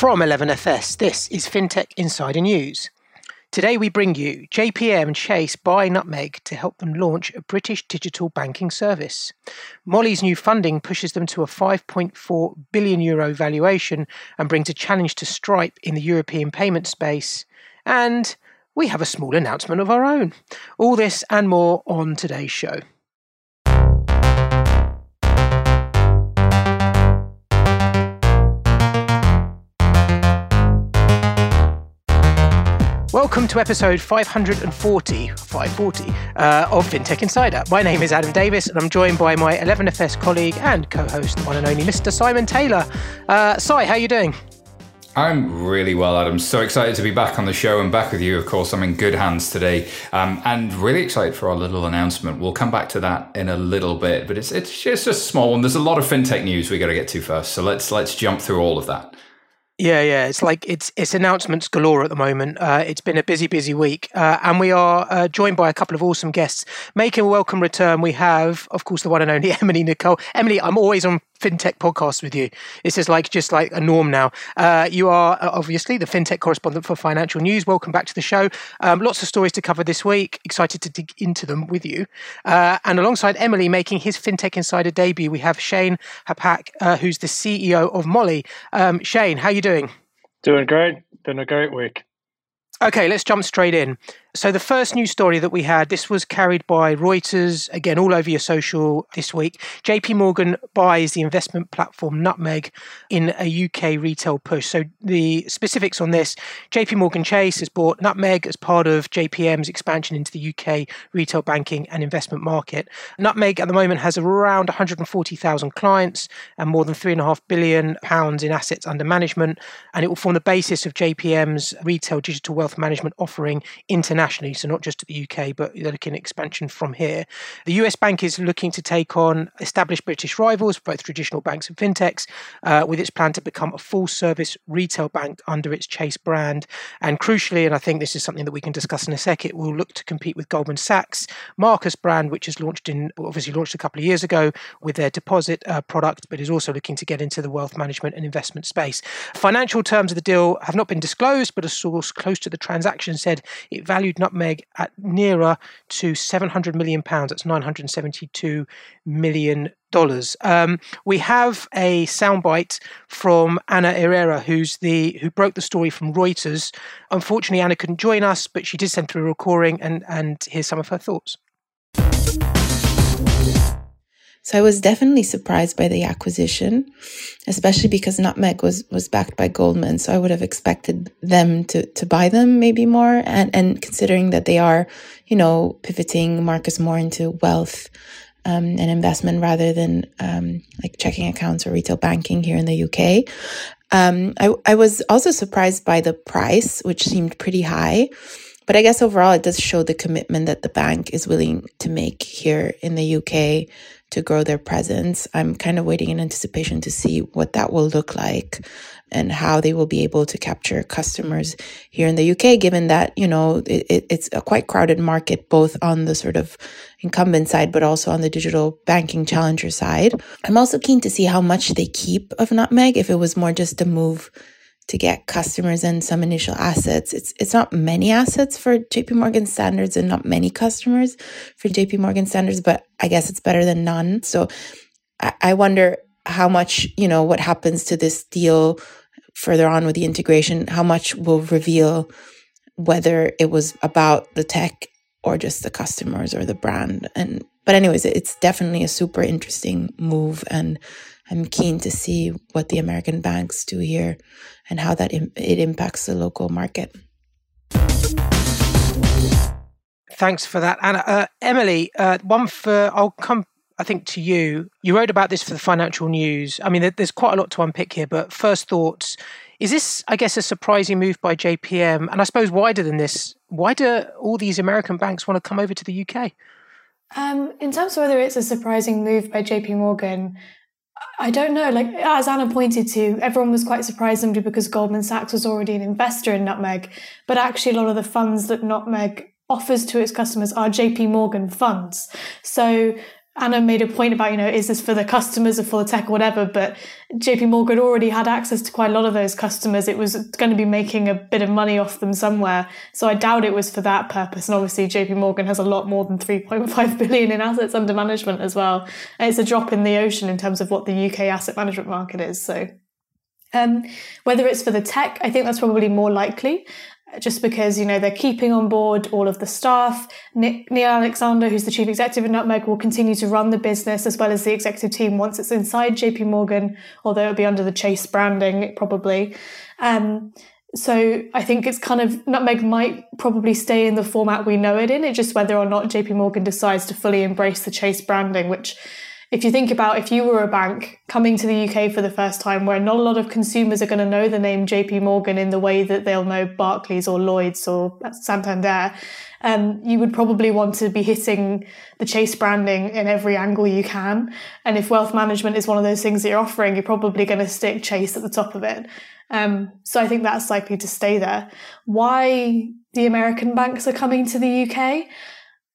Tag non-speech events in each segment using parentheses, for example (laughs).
From 11FS, this is FinTech Insider News. Today we bring you JPM and Chase buy Nutmeg to help them launch a British digital banking service. Mollie's new funding pushes them to a 5.4 billion euro valuation and brings a challenge to Stripe in the European payment space. And we have a small announcement of our own. All this and more on today's show. Welcome to episode 540, 540 uh, of FinTech Insider. My name is Adam Davis, and I'm joined by my 11FS colleague and co-host, the one and only Mr. Simon Taylor. Uh, Si, how are you doing? I'm really well, Adam. So excited to be back on the show and back with you. Of course, I'm in good hands today, um, and really excited for our little announcement. We'll come back to that in a little bit, but it's it's just a small one. There's a lot of fintech news we got to get to first, so let's let's jump through all of that. Yeah, yeah. It's like it's it's announcements galore at the moment. Uh, it's been a busy, busy week, uh, and we are uh, joined by a couple of awesome guests. Making a welcome return, we have, of course, the one and only (laughs) Emily Nicolle. Emily, I'm always on fintech podcast with you. This is like just like a norm now. Uh, you are uh, obviously the fintech correspondent for Financial News. Welcome back to the show. Um, lots of stories to cover this week. Excited to dig into them with you. Uh, and alongside Emily making his fintech insider debut, we have Shane Happach, who's the CEO of Mollie. Um, Shane, how are you doing? doing? Doing great. Been a great week. Okay, let's jump straight in. So, the first news story that we had, this was carried by Reuters, again, all over your social this week. JP Morgan buys the investment platform Nutmeg in a UK retail push. So, the specifics on this JP Morgan Chase has bought Nutmeg as part of JPM's expansion into the UK retail banking and investment market. Nutmeg at the moment has around 140,000 clients and more than £3.5 billion in assets under management. And it will form the basis of JPM's retail digital wealth management offering internationally internationally, so not just to the UK, but they're looking at expansion from here. The US bank is looking to take on established British rivals, both traditional banks and fintechs, uh, with its plan to become a full service retail bank under its Chase brand. And crucially, and I think this is something that we can discuss in a sec, it will look to compete with Goldman Sachs Marcus brand, which is launched in obviously launched a couple of years ago with their deposit uh, product, but is also looking to get into the wealth management and investment space. Financial terms of the deal have not been disclosed, but a source close to the transaction said it valued valued Nutmeg at nearer to 700 million pounds. That's 972 million dollars. Um, we have a soundbite from Anna Irrera, who's the who broke the story from Reuters. Unfortunately, Anna couldn't join us, but she did send through a recording, and and here's some of her thoughts. So I was definitely surprised by the acquisition, especially because Nutmeg was was backed by Goldman. So I would have expected them to to buy them maybe more. And and considering that they are, you know, pivoting Marcus more into wealth um, and investment rather than um, like checking accounts or retail banking here in the UK. Um, I I was also surprised by the price, which seemed pretty high. But I guess overall, it does show the commitment that the bank is willing to make here in the UK to grow their presence. I'm kind of waiting in anticipation to see what that will look like and how they will be able to capture customers here in the UK, given that, you know, it, it's a quite crowded market, both on the sort of incumbent side, but also on the digital banking challenger side. I'm also keen to see how much they keep of Nutmeg, if it was more just a move to get customers and some initial assets. It's it's not many assets for JP Morgan standards and not many customers for JP Morgan standards, but I guess it's better than none. So I, I wonder how much, you know, what happens to this deal further on with the integration, how much will reveal whether it was about the tech or just the customers or the brand. And but anyways, it's definitely a super interesting move and I'm keen to see what the American banks do here and how that Im- it impacts the local market. Thanks for that, Anna. Uh, Emily, uh, one for I'll come. I think to you. You wrote about this for the Financial News. I mean, there's quite a lot to unpick here, but first thoughts. Is this, I guess, a surprising move by JPM? And I suppose wider than this, why do all these American banks want to come over to the UK? Um, in terms of whether it's a surprising move by JP Morgan, I don't know. Like as Anna pointed to, everyone was quite surprised simply because Goldman Sachs was already an investor in Nutmeg. But actually, a lot of the funds that Nutmeg offers to its customers are JP Morgan funds. So Anna made a point about, you know, is this for the customers or for the tech or whatever? But JP Morgan already had access to quite a lot of those customers. It was going to be making a bit of money off them somewhere. So I doubt it was for that purpose. And obviously JP Morgan has a lot more than 3.5 billion in assets under management as well. And it's a drop in the ocean in terms of what the UK asset management market is. So um, whether it's for the tech, I think that's probably more likely just because you know they're keeping on board all of the staff. Neil Alexander, who's the chief executive of Nutmeg, will continue to run the business as well as the executive team once it's inside JP Morgan, although it'll be under the Chase branding probably. Um, so I think it's kind of Nutmeg might probably stay in the format we know it in. It's just whether or not JP Morgan decides to fully embrace the Chase branding, which if you think about if you were a bank coming to the UK for the first time, where not a lot of consumers are going to know the name JP Morgan in the way that they'll know Barclays or Lloyds or Santander, um, you would probably want to be hitting the Chase branding in every angle you can. And if wealth management is one of those things that you're offering, you're probably going to stick Chase at the top of it. Um, so I think that's likely to stay there. Why the American banks are coming to the UK?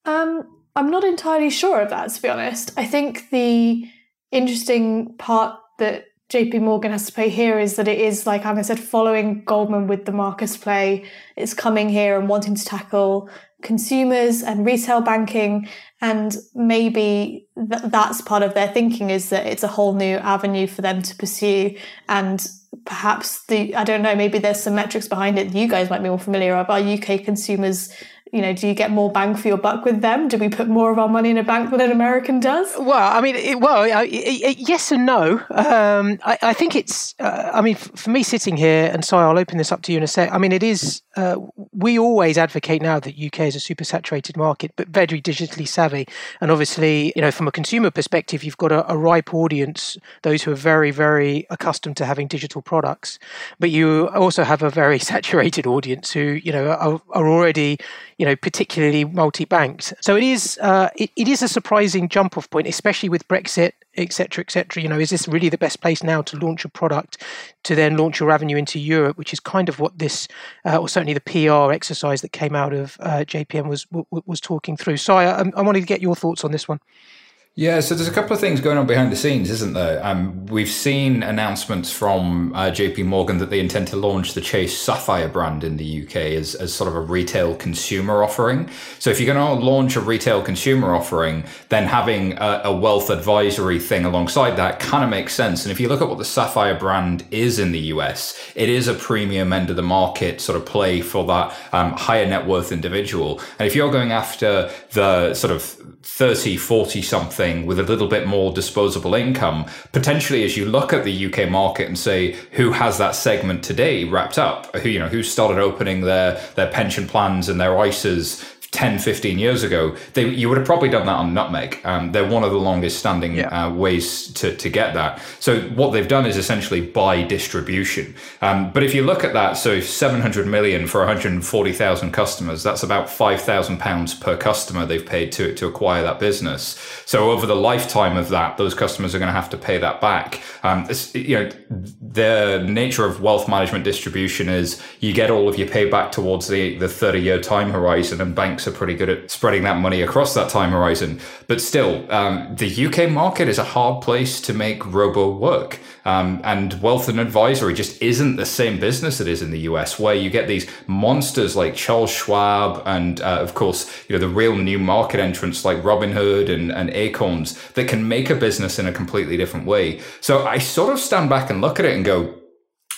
Um, I'm not entirely sure of that, to be honest. I think the interesting part that JP Morgan has to play here is that it is, like Anna said, following Goldman with the Marcus play. It's coming here and wanting to tackle consumers and retail banking. And maybe th- that's part of their thinking is that it's a whole new avenue for them to pursue. And perhaps the, I don't know, maybe there's some metrics behind it that you guys might be more familiar of. Are UK consumers you know, do you get more bang for your buck with them? Do we put more of our money in a bank than an American does? Well, I mean, it, well, I, it, yes and no. Um, I, I, think it's. Uh, I mean, for me sitting here, and so I'll open this up to you in a sec. I mean, it is. Uh, we always advocate now that UK is a super saturated market, but very digitally savvy, and obviously, you know, from a consumer perspective, you've got a, a ripe audience, those who are very, very accustomed to having digital products, but you also have a very (laughs) saturated audience who, you know, are, are already you know, particularly multi-banked. So it is uh, it, it is a surprising jump-off point, especially with Brexit, etc., etc. You know, is this really the best place now to launch a product to then launch your revenue into Europe, which is kind of what this, uh, or certainly the PR exercise that came out of uh, JPM was was talking through. So I, I wanted to get your thoughts on this one. Yeah, so there's a couple of things going on behind the scenes, isn't there? Um, we've seen announcements from uh, JP Morgan that they intend to launch the Chase Sapphire brand in the UK as, as sort of a retail consumer offering. So if you're going to launch a retail consumer offering, then having a, a wealth advisory thing alongside that kind of makes sense. And if you look at what the Sapphire brand is in the US, it is a premium end of the market sort of play for that um, higher net worth individual. And if you're going after the sort of 30, 40 something with a little bit more disposable income, potentially as you look at the UK market and say who has that segment today wrapped up, who, you know, who started opening their, their pension plans and their ISAs 10, 15 years ago, they, you would have probably done that on Nutmeg. Um, they're one of the longest standing yeah. uh, ways to, to get that. So what they've done is essentially buy distribution. Um, but if you look at that, so 700 million for 140,000 customers, that's about 5,000 pounds per customer they've paid to, to acquire that business. So over the lifetime of that, those customers are going to have to pay that back. Um, you know, the nature of wealth management distribution is you get all of your payback towards the, the 30 year time horizon and banks are pretty good at spreading that money across that time horizon. But still, um, the UK market is a hard place to make robo work. Um, and wealth and advisory just isn't the same business it is in the US, where you get these monsters like Charles Schwab and, uh, of course, you know, the real new market entrants like Robinhood and, and Acorns that can make a business in a completely different way. So I sort of stand back and look at it and go,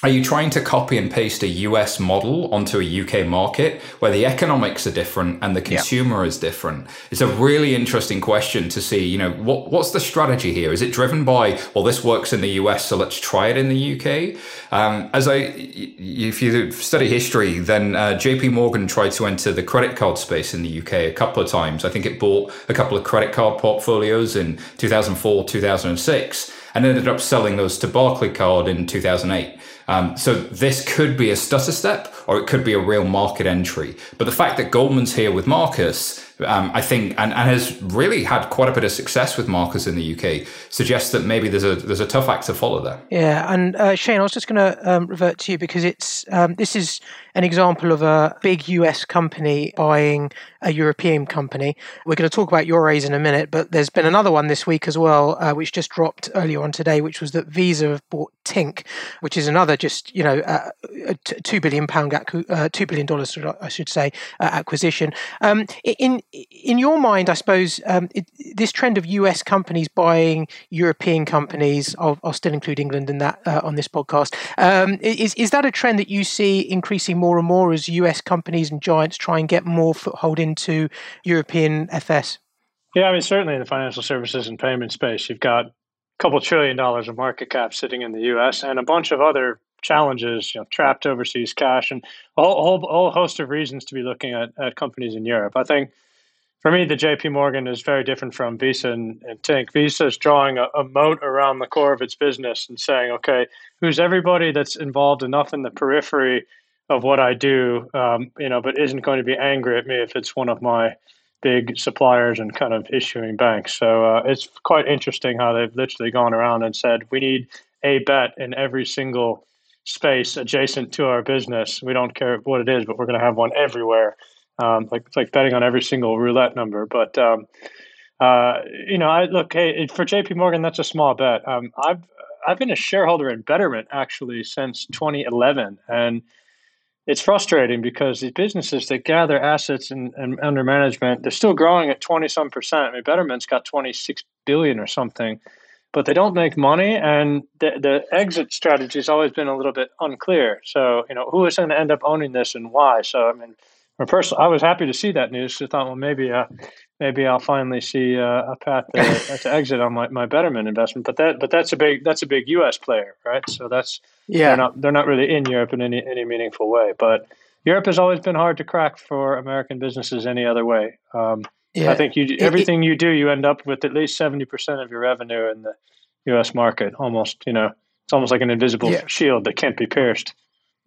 are you trying to copy and paste a US model onto a UK market where the economics are different and the consumer yeah. is different? It's a really interesting question to see, you know, what, what's the strategy here? Is it driven by, well, this works in the US, so let's try it in the UK? Um, as I, if you study history, then uh, JP Morgan tried to enter the credit card space in the UK a couple of times. I think it bought a couple of credit card portfolios in 2004, 2006, and ended up selling those to Barclaycard in 2008. Um, so this could be a stutter step or it could be a real market entry. But the fact that Goldman's here with Marcus um, I think, and, and has really had quite a bit of success with Marcus in the UK, suggests that maybe there's a there's a tough act to follow there. Yeah, and uh, Shane, I was just going to um, revert to you because it's um, this is an example of a big US company buying a European company. We're going to talk about Yorays in a minute, but there's been another one this week as well, uh, which just dropped earlier on today, which was that Visa have bought Tink, which is another just you know uh, two billion pound uh, two billion dollars, I should say, uh, acquisition. Um, in in your mind, I suppose um, it, this trend of US companies buying European companies, I'll, I'll still include England in that uh, on this podcast. Um, is is that a trend that you see increasing more? and more as US companies and giants try and get more foothold into European FS? Yeah, I mean, certainly in the financial services and payment space, you've got a couple trillion dollars of market cap sitting in the US and a bunch of other challenges, you know, trapped overseas cash and a whole, whole, whole host of reasons to be looking at, at companies in Europe. I think for me, the JP Morgan is very different from Visa and, and Tink. Visa is drawing a, a, moat around the core of its business and saying, okay, who's everybody that's involved enough in the periphery of what I do, um, you know, but isn't going to be angry at me if it's one of my big suppliers and kind of issuing banks. So uh, it's quite interesting how they've literally gone around and said we need a bet in every single space adjacent to our business. We don't care what it is, but we're going to have one everywhere. Um, like it's like betting on every single roulette number. But um, uh, you know, I look hey for J.P. Morgan, that's a small bet. Um, I've I've been a shareholder in Betterment actually since 2011, and it's frustrating because these businesses that gather assets and, and under management, they're still growing at 20 some percent. I mean, Betterment's got 26 billion or something, but they don't make money. And the, the exit strategy has always been a little bit unclear. So, you know, who is going to end up owning this and why? So, I mean, personally, I was happy to see that news. I thought, well, maybe, uh, maybe I'll finally see uh, a path to, to exit on my, my Betterment investment. But that, but that's a big, that's a big U.S. player, right? So that's, yeah, they're not, they're not really in Europe in any, any meaningful way. But Europe has always been hard to crack for American businesses any other way. Um, yeah. I think you, everything you do, you end up with at least seventy percent of your revenue in the U.S. market. Almost, you know, it's almost like an invisible yeah. shield that can't be pierced.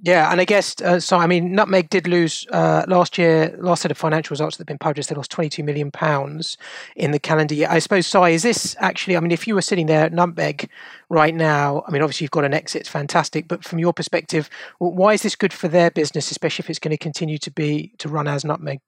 Yeah, and I guess uh, so. I mean, Nutmeg did lose uh, last year. Last set of financial results that have been published, they lost twenty-two million pounds in the calendar year. I suppose, Si, is this actually? I mean, if you were sitting there at Nutmeg right now, I mean, obviously you've got an exit, it's fantastic. But from your perspective, why is this good for their business, especially if it's going to continue to be to run as Nutmeg?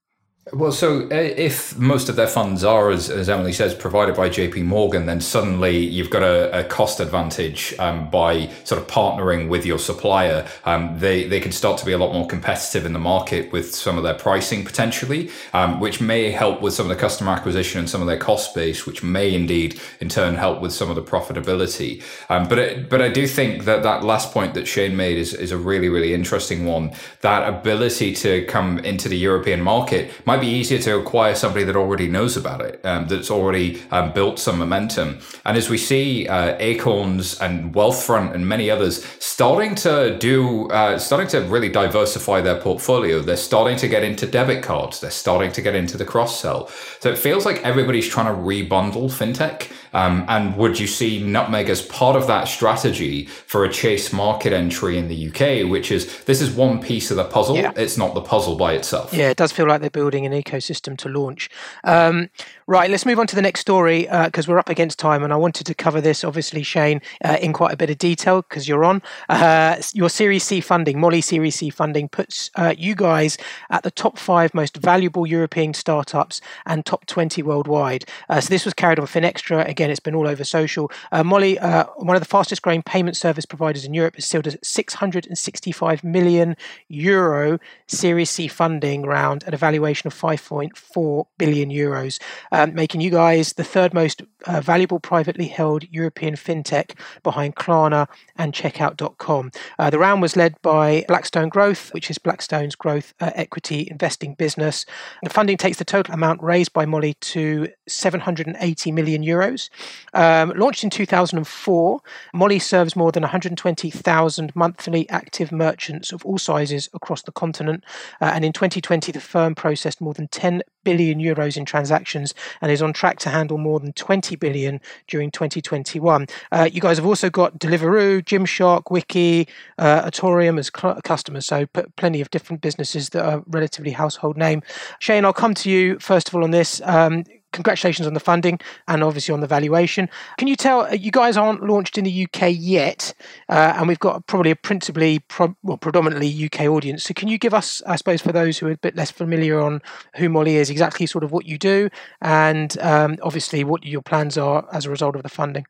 Well, so uh, if most of their funds are, as, as Emily says, provided by JP Morgan, then suddenly you've got a, a cost advantage um, by sort of partnering with your supplier. Um, they, they can start to be a lot more competitive in the market with some of their pricing potentially, um, which may help with some of the customer acquisition and some of their cost base, which may indeed in turn help with some of the profitability. Um, but, it, but I do think that that last point that Shane made is, is a really, really interesting one. That ability to come into the European market might be easier to acquire somebody that already knows about it, um, that's already um, built some momentum. And as we see uh, Acorns and Wealthfront and many others starting to do, uh, starting to really diversify their portfolio, they're starting to get into debit cards, they're starting to get into the cross sell. So it feels like everybody's trying to rebundle fintech. Um, and would you see Nutmeg as part of that strategy for a Chase market entry in the UK, which is this is one piece of the puzzle. Yeah. It's not the puzzle by itself. Yeah, it does feel like they're building an ecosystem to launch. Um, right, let's move on to the next story because uh, we're up against time, and I wanted to cover this, obviously, Shane, uh, in quite a bit of detail because you're on. Uh, your Series C funding, Mollie Series C funding, puts uh, you guys at the top five most valuable European startups and top 20 worldwide. Uh, so this was carried on Finextra again it's been all over social. Uh, Mollie, one of the fastest growing payment service providers in Europe, has sealed a 665 million euro Series C funding round at a valuation of 5.4 billion euros, um, making you guys the third most uh, valuable privately held European fintech behind Klarna and Checkout.com. Uh, the round was led by Blackstone Growth, which is Blackstone's growth uh, equity investing business. The funding takes the total amount raised by Mollie to 780 million euros. Um, launched in 2004, Mollie serves more than 120,000 monthly active merchants of all sizes across the continent. Uh, and in 2020, the firm processed more than 10 billion euros in transactions and is on track to handle more than 20 billion during 2021. Uh, you guys have also got Deliveroo, Gymshark, Wiki, uh, Atorium as cl- customers, so p- plenty of different businesses that are relatively household name. Shane, I'll come to you first of all on this. Um, congratulations on the funding and obviously on the valuation. Can you tell uh, you guys aren't launched in the UK yet, uh, and we've got probably a principally, pro- well, predominantly UK audience. So can you give us, I suppose, for those who are a bit less familiar on who Mollie is, exactly sort of what you do, and um, obviously what your plans are as a result of the funding?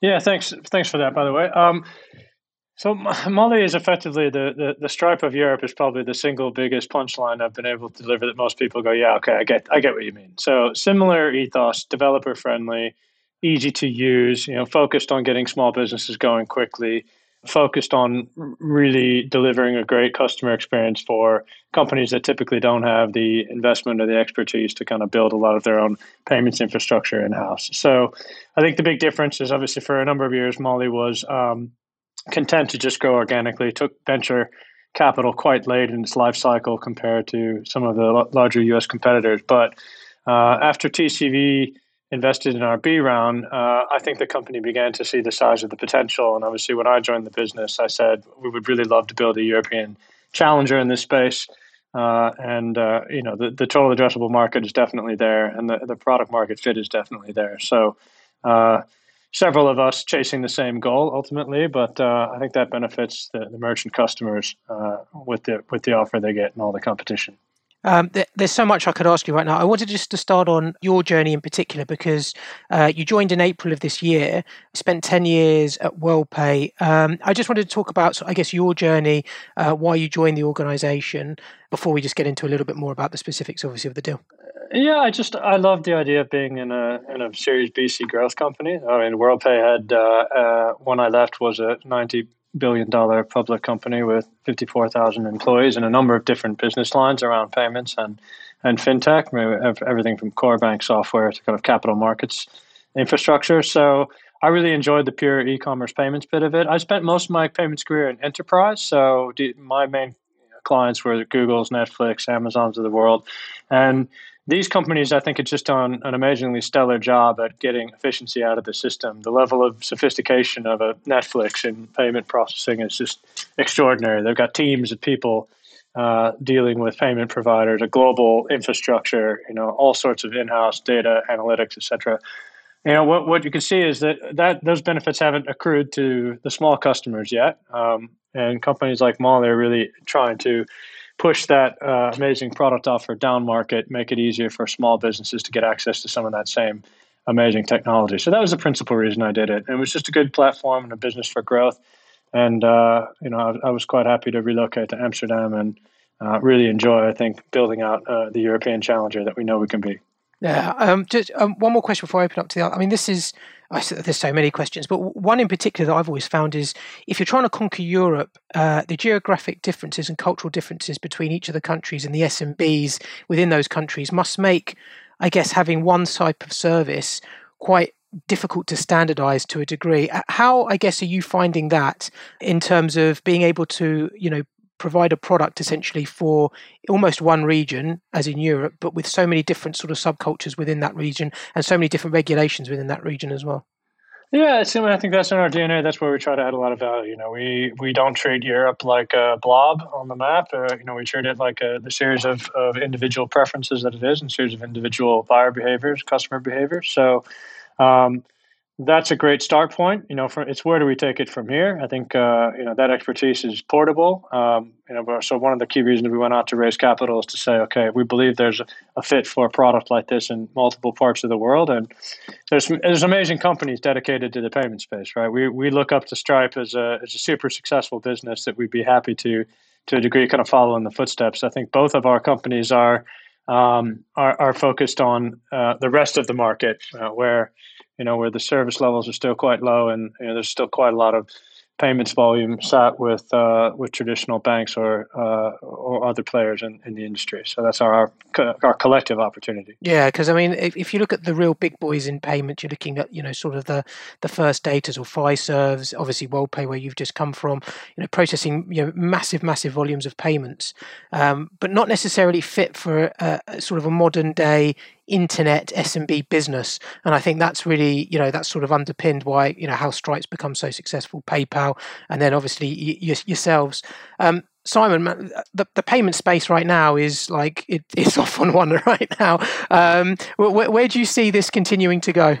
Yeah, thanks. Thanks for that. By the way. Um, so Mollie is effectively the, the, the Stripe of Europe is probably the single biggest punchline I've been able to deliver that most people go, yeah, okay, I get I get what you mean. So similar ethos, developer friendly, easy to use, you know, focused on getting small businesses going quickly, focused on really delivering a great customer experience for companies that typically don't have the investment or the expertise to kind of build a lot of their own payments infrastructure in house. So I think the big difference is obviously for a number of years, Mollie was um, content to just grow organically. Took venture capital quite late in its life cycle compared to some of the larger U.S. competitors. But uh, after TCV invested in our B round, uh, I think the company began to see the size of the potential. And obviously, when I joined the business, I said we would really love to build a European challenger in this space. Uh, and uh, you know the, the total addressable market is definitely there, and the, the product market fit is definitely there. So uh, several of us chasing the same goal ultimately, but uh, I think that benefits the, the merchant customers uh, with the with the offer they get and all the competition. Um, there's so much I could ask you right now. I wanted just to start on your journey in particular because uh, you joined in April of this year, spent 10 years at WorldPay. Um, I just wanted to talk about, I guess, your journey, uh, why you joined the organization, before we just get into a little bit more about the specifics, obviously, of the deal. Yeah, I just I love the idea of being in a in a Series BC growth company. I mean, WorldPay had uh, uh, when I left was a ninety billion dollar public company with fifty four thousand employees and a number of different business lines around payments and and fintech. everything from core bank software to kind of capital markets infrastructure. So I really enjoyed the pure e-commerce payments bit of it. I spent most of my payments career in enterprise, so my main clients were Google's, Netflix, Amazon's of the world, and these companies, I think, have just done an amazingly stellar job at getting efficiency out of the system. The level of sophistication of a Netflix in payment processing is just extraordinary. They've got teams of people uh, dealing with payment providers, a global infrastructure, you know, all sorts of in-house data analytics, etc. You know, what what you can see is that that those benefits haven't accrued to the small customers yet, um, and companies like Mollie are really trying to push that uh, amazing product offer down market, make it easier for small businesses to get access to some of that same amazing technology. So that was the principal reason I did it. And it was just a good platform and a business for growth. And uh, you know, I, I, was quite happy to relocate to Amsterdam and uh, really enjoy, I think, building out uh, the European challenger that we know we can be. Yeah. Um, just um, one more question before I open up to the. I mean, this is I said there's so many questions, but one in particular that I've always found is if you're trying to conquer Europe, uh, the geographic differences and cultural differences between each of the countries and the SMBs within those countries must make, I guess, having one type of service quite difficult to standardize to a degree. How, I guess, are you finding that in terms of being able to, you know, provide a product essentially for almost one region, as in Europe, but with so many different sort of subcultures within that region and so many different regulations within that region as well. Yeah, I think that's in our DNA. That's where we try to add a lot of value. You know, we we don't treat Europe like a blob on the map. Uh, you know, we treat it like a the series of, of individual preferences that it is, and series of individual buyer behaviors, customer behaviors. So, um, that's a great start point. You know, for, it's where do we take it from here? I think uh, you know that expertise is portable. Um, you know, so one of the key reasons we went out to raise capital is to say, okay, we believe there's a, fit for a product like this in multiple parts of the world, and there's there's amazing companies dedicated to the payment space, right? We we look up to Stripe as a as a super successful business that we'd be happy to to a degree kind of follow in the footsteps. I think both of our companies are um, are, are focused on uh, the rest of the market uh, where you know, where the service levels are still quite low, and you know, there's still quite a lot of payments volume sat with uh, with traditional banks or uh, or other players in, in the industry. So that's our our collective opportunity. Yeah, because I mean, if, if you look at the real big boys in payments, you're looking at you know sort of the the first datas or Fiservs, obviously WorldPay where you've just come from, you know, processing you know massive massive volumes of payments, um, but not necessarily fit for a, a sort of a modern day internet SMB business. And I think that's really, you know, that's sort of underpinned why, you know, how Stripe's become so successful, PayPal, and then obviously y- yourselves. Um, Simon, the, the payment space right now is like it, (laughs) it's off on one right now. Um, where, where do you see this continuing to go?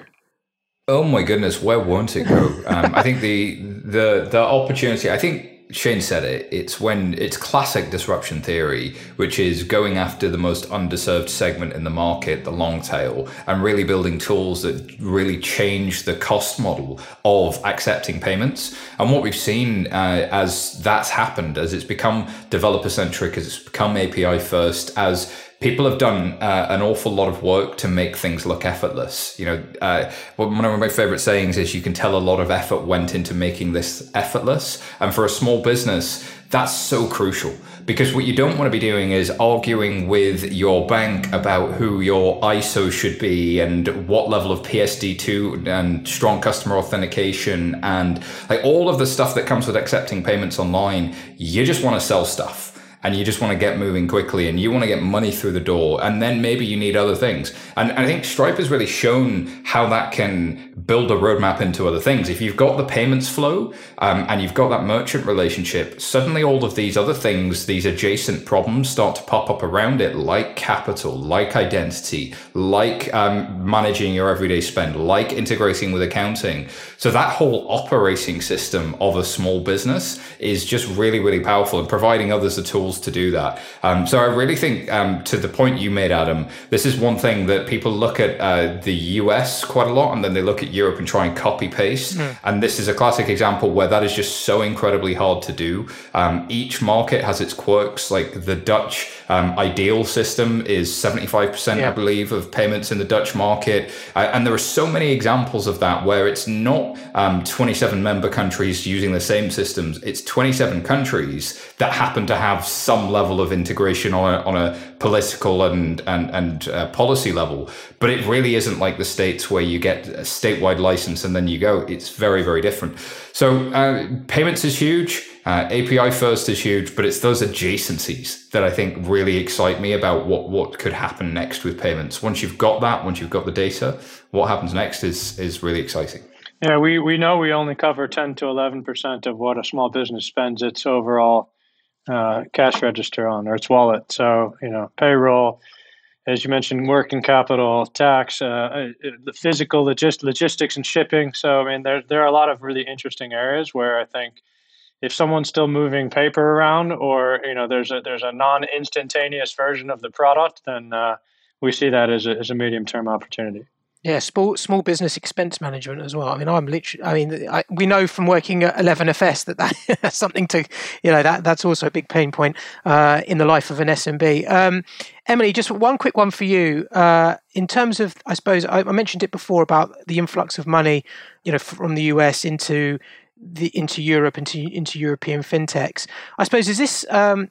Oh my goodness, where won't it go? Um, I think the the the opportunity. I think Shane said it. It's when it's classic disruption theory, which is going after the most underserved segment in the market, the long tail, and really building tools that really change the cost model of accepting payments. And what we've seen uh, as that's happened, as it's become developer centric, as it's become API first, as people have done uh, an awful lot of work to make things look effortless. You know, uh, one of my favorite sayings is you can tell a lot of effort went into making this effortless. And for a small business, that's so crucial because what you don't want to be doing is arguing with your bank about who your ISO should be and what level of PSD2 and strong customer authentication and like all of the stuff that comes with accepting payments online. You just want to sell stuff and you just want to get moving quickly and you want to get money through the door and then maybe you need other things. And i think stripe has really shown how that can build a roadmap into other things. If you've got the payments flow um, and you've got that merchant relationship suddenly all of these other things these adjacent problems start to pop up around it like capital like identity like um, managing your everyday spend like integrating with accounting. So that whole operating system of a small business is just really really powerful and providing others the tools tools to do that. Um, so I really think, um, to the point you made, Adam, this is one thing that people look at uh, the US quite a lot, and then they look at Europe and try and copy paste. Mm. And this is a classic example where that is just so incredibly hard to do. Um, each market has its quirks. Like the Dutch um, iDEAL system is 75%, yeah. I believe, of payments in the Dutch market. Uh, and there are so many examples of that where it's not um, 27 member countries using the same systems, it's 27 countries that happen to have some level of integration on a, on a political and and and uh, policy level. But it really isn't like the states where you get a statewide license and then you go. It's very very different. So uh, payments is huge. Uh, API first is huge, but it's those adjacencies that I think really excite me about what what could happen next with payments. Once you've got that, once you've got the data, what happens next is is really exciting. Yeah, we, we know we only cover 10 to 11% of what a small business spends its overall uh, cash register on or its wallet. So, you know, payroll, as you mentioned, working capital, tax, uh, uh, the physical logist- logistics and shipping. So, I mean, there, there are a lot of really interesting areas where I think if someone's still moving paper around or, you know, there's a, there's a non-instantaneous version of the product, then uh, we see that as a, as a medium-term opportunity. Yeah, small small business expense management as well. I mean, I'm literally. I mean, I, we know from working at 11FS that (laughs) that's something to, you know, that that's also a big pain point uh, in the life of an SMB. Um, Emily, just one quick one for you. Uh, in terms of, I suppose I, I mentioned it before about the influx of money, you know, from the US into the into Europe into into European fintechs. I suppose is this um,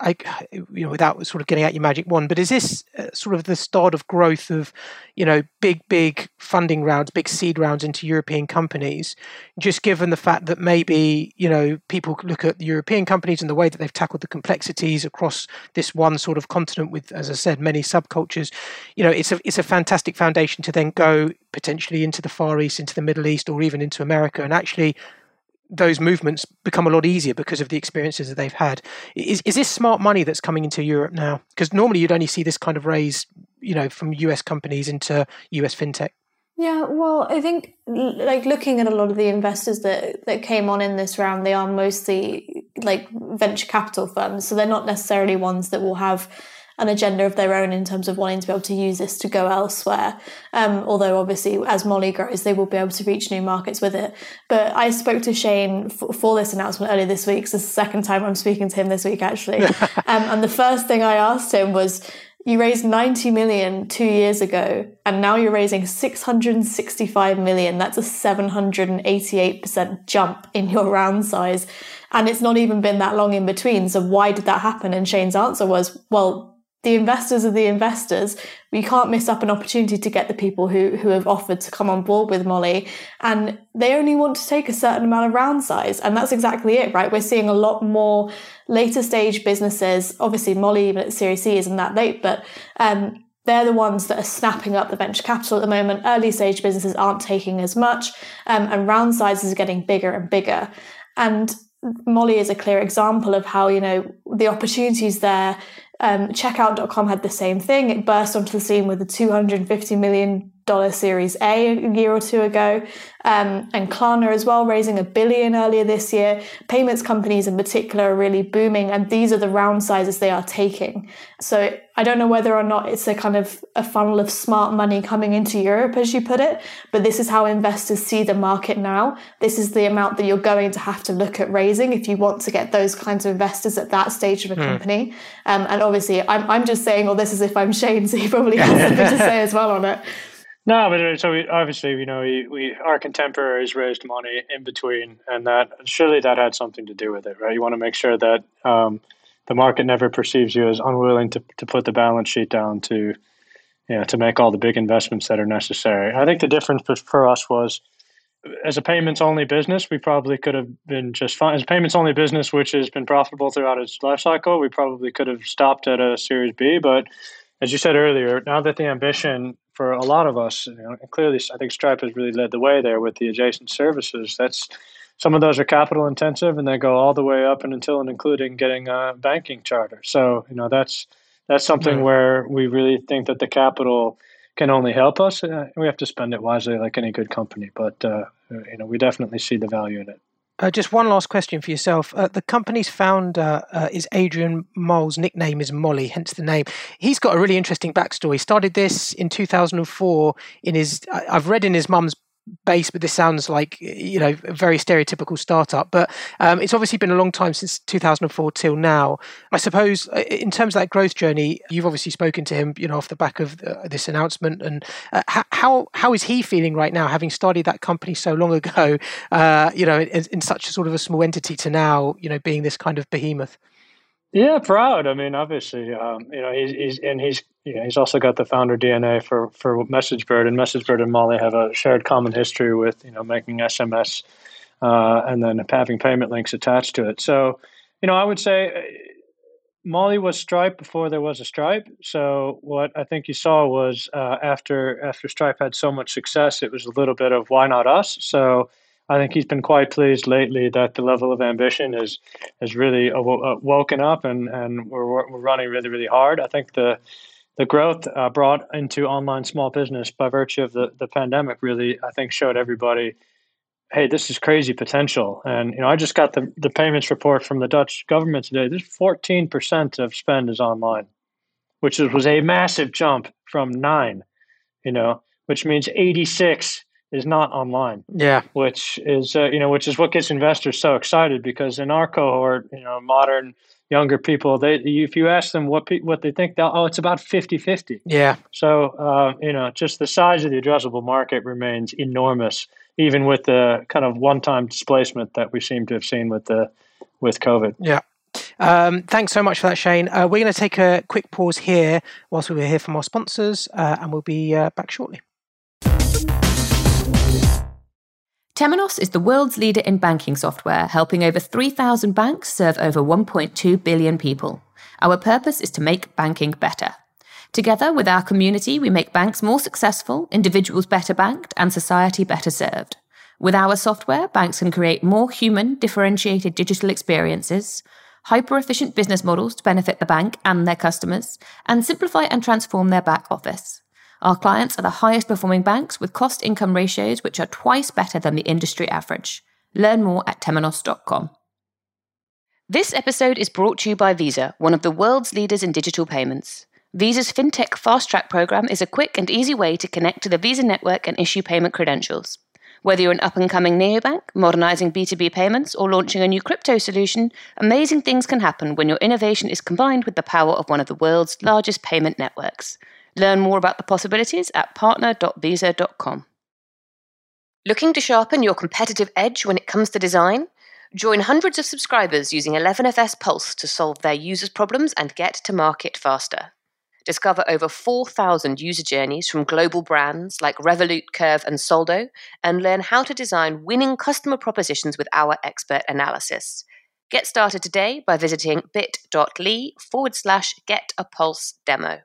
I, you know without sort of getting out your magic wand, but is this uh, sort of the start of growth of you know big big funding rounds, big seed rounds into European companies? Just given the fact that maybe you know people look at the European companies and the way that they've tackled the complexities across this one sort of continent with, as I said, many subcultures. You know, it's a it's a fantastic foundation to then go potentially into the Far East, into the Middle East, or even into America, and actually those movements become a lot easier because of the experiences that they've had. Is is this smart money that's coming into Europe now? Because normally you'd only see this kind of raise, you know, from US companies into US fintech. Yeah, well, I think like looking at a lot of the investors that that came on in this round, they are mostly like venture capital firms, so they're not necessarily ones that will have an agenda of their own in terms of wanting to be able to use this to go elsewhere. Um, although obviously, as Mollie grows, they will be able to reach new markets with it. But I spoke to Shane for, for this announcement earlier this week. So it's the second time I'm speaking to him this week, actually. (laughs) um, and the first thing I asked him was, you raised 90 million two years ago and now you're raising 665 million that's a 788% jump in your round size and it's not even been that long in between so why did that happen and shane's answer was well the investors are the investors. We can't miss up an opportunity to get the people who, who have offered to come on board with Mollie, And they only want to take a certain amount of round size. And that's exactly it, right? We're seeing a lot more later stage businesses. Obviously, Mollie even at Series C, isn't that late, but um, they're the ones that are snapping up the venture capital at the moment. Early stage businesses aren't taking as much, um, and round sizes are getting bigger and bigger. And Mollie is a clear example of how you know the opportunities there. Um, Checkout.com had the same thing. It burst onto the scene with a 250 million dollar Series A a year or two ago, um, and Klarna as well, raising a billion earlier this year. Payments companies in particular are really booming, and these are the round sizes they are taking. So I don't know whether or not it's a kind of a funnel of smart money coming into Europe, as you put it, but this is how investors see the market now. This is the amount that you're going to have to look at raising if you want to get those kinds of investors at that stage of a mm. company. Um, and obviously, I'm, I'm just saying all this as if I'm Shane, so he probably has something to (laughs) say as well on it. No, but uh, so we, obviously, you know, we, we our contemporaries raised money in between, and that surely that had something to do with it, right? You want to make sure that um, the market never perceives you as unwilling to, to put the balance sheet down to, you know, to make all the big investments that are necessary. I think the difference for us was, as a payments only business, we probably could have been just fine. As a payments only business, which has been profitable throughout its life cycle, we probably could have stopped at a Series B, but as you said earlier, now that the ambition for a lot of us, you know, clearly I think Stripe has really led the way there with the adjacent services. That's some of those are capital intensive, and they go all the way up and until and including getting a banking charter. So you know that's that's something right. where we really think that the capital can only help us. Uh, we have to spend it wisely, like any good company. But uh, you know, we definitely see the value in it. Uh, just one last question for yourself. Uh, the company's founder uh, is Adrian Mole's nickname is Mollie, hence the name. He's got a really interesting backstory. Started this in 2004 in his. I've read in his mum's base, but this sounds like you know a very stereotypical startup. But um, it's obviously been a long time since 2004 till now. I suppose uh, in terms of that growth journey, you've obviously spoken to him, you know, off the back of uh, this announcement. And uh, how how is he feeling right now, having started that company so long ago? Uh, you know, in, in such a sort of a small entity to now, you know, being this kind of behemoth. Yeah, proud. I mean, obviously, um, you know, he's, he's and he's you know, he's also got the founder DNA for for MessageBird, and MessageBird and Mollie have a shared common history with you know making SMS uh, and then having payment links attached to it. So, you know, I would say Mollie was Stripe before there was a Stripe. So what I think you saw was uh, after after Stripe had so much success, it was a little bit of why not us. So I think he's been quite pleased lately that the level of ambition is has really woken up and and we're we're running really really hard. I think the the growth uh, brought into online small business by virtue of the, the pandemic really I think showed everybody hey this is crazy potential and you know I just got the, the payments report from the Dutch government today This 14% of spend is online which was a massive jump from 9 you know which means 86 is not online. Yeah, which is uh, you know which is what gets investors so excited because in our cohort, you know, modern younger people, they if you ask them what pe- what they think, they'll oh, it's about 50-50. Yeah. So uh, you know, just the size of the addressable market remains enormous, even with the kind of one-time displacement that we seem to have seen with the with COVID. Yeah. Um, thanks so much for that, Shane. Uh, we're going to take a quick pause here whilst we hear from our sponsors, uh, and we'll be uh, back shortly. Temenos is the world's leader in banking software, helping over 3,000 banks serve over 1.2 billion people. Our purpose is to make banking better. Together with our community, we make banks more successful, individuals better banked, and society better served. With our software, banks can create more human, differentiated digital experiences, hyper efficient business models to benefit the bank and their customers, and simplify and transform their back office. Our clients are the highest performing banks with cost income ratios which are twice better than the industry average. Learn more at temenos.com. This episode is brought to you by Visa, one of the world's leaders in digital payments. Visa's FinTech Fast Track program is a quick and easy way to connect to the Visa network and issue payment credentials. Whether you're an up and coming neobank, modernizing B2B payments, or launching a new crypto solution, amazing things can happen when your innovation is combined with the power of one of the world's largest payment networks. Learn more about the possibilities at partner.visa.com. Looking to sharpen your competitive edge when it comes to design? Join hundreds of subscribers using 11FS Pulse to solve their users' problems and get to market faster. Discover over 4,000 user journeys from global brands like Revolut, Curve, and Soldo, and learn how to design winning customer propositions with our expert analysis. Get started today by visiting bit.ly forward slash get a pulse demo.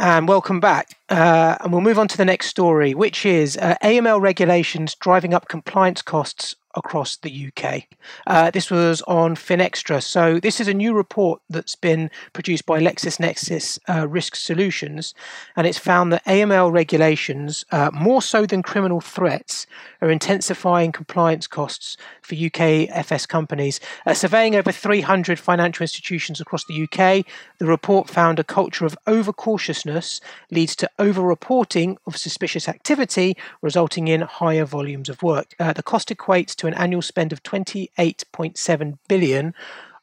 And welcome back. Uh, and we'll move on to the next story, which is uh, AML regulations driving up compliance costs across the UK. Uh, this was on Finextra. So, this is a new report that's been produced by LexisNexis uh, Risk Solutions, and it's found that AML regulations, uh, more so than criminal threats, are intensifying compliance costs for UK FS companies. Uh, surveying over 300 financial institutions across the UK, the report found a culture of overcautiousness leads to over-reporting of suspicious activity, resulting in higher volumes of work. Uh, the cost equates to an annual spend of 28.7 billion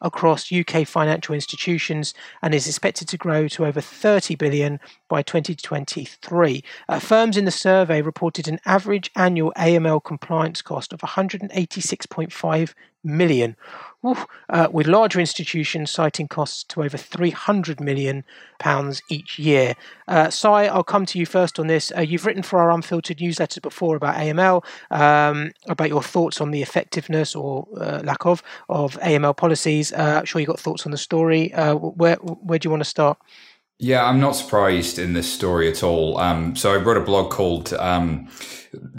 across UK financial institutions and is expected to grow to over 30 billion by 2023. Uh, firms in the survey reported an average annual AML compliance cost of 186.5 million, uh, with larger institutions citing costs to over 300 million pounds each year. Uh, Si, I'll come to you first on this. Uh, you've written for our unfiltered newsletters before about AML, um, about your thoughts on the effectiveness or uh, lack of of AML policies. Uh, I'm sure you got thoughts on the story. Uh, where where do you want to start? Yeah, I'm not surprised in this story at all. Um, so I wrote a blog called um,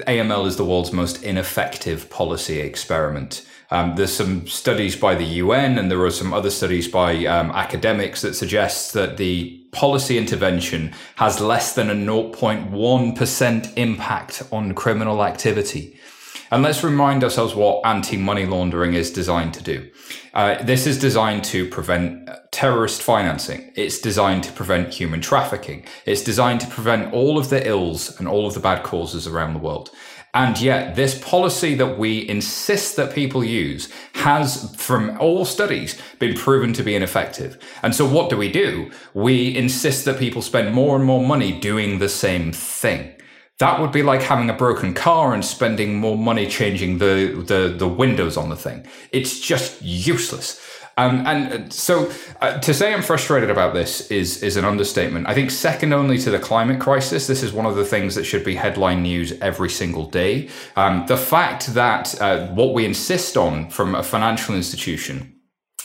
"AML is the world's most ineffective policy experiment." Um, there's some studies by the UN and there are some other studies by um, academics that suggest that the policy intervention has less than a 0.1% impact on criminal activity. And let's remind ourselves what anti money laundering is designed to do. Uh, this is designed to prevent terrorist financing. It's designed to prevent human trafficking. It's designed to prevent all of the ills and all of the bad causes around the world. And yet, this policy that we insist that people use has, from all studies, been proven to be ineffective. And so, what do we do? We insist that people spend more and more money doing the same thing. That would be like having a broken car and spending more money changing the, the, the windows on the thing. It's just useless. Um, and so uh, to say I'm frustrated about this is is an understatement. I think second only to the climate crisis, this is one of the things that should be headline news every single day. Um, the fact that uh, what we insist on from a financial institution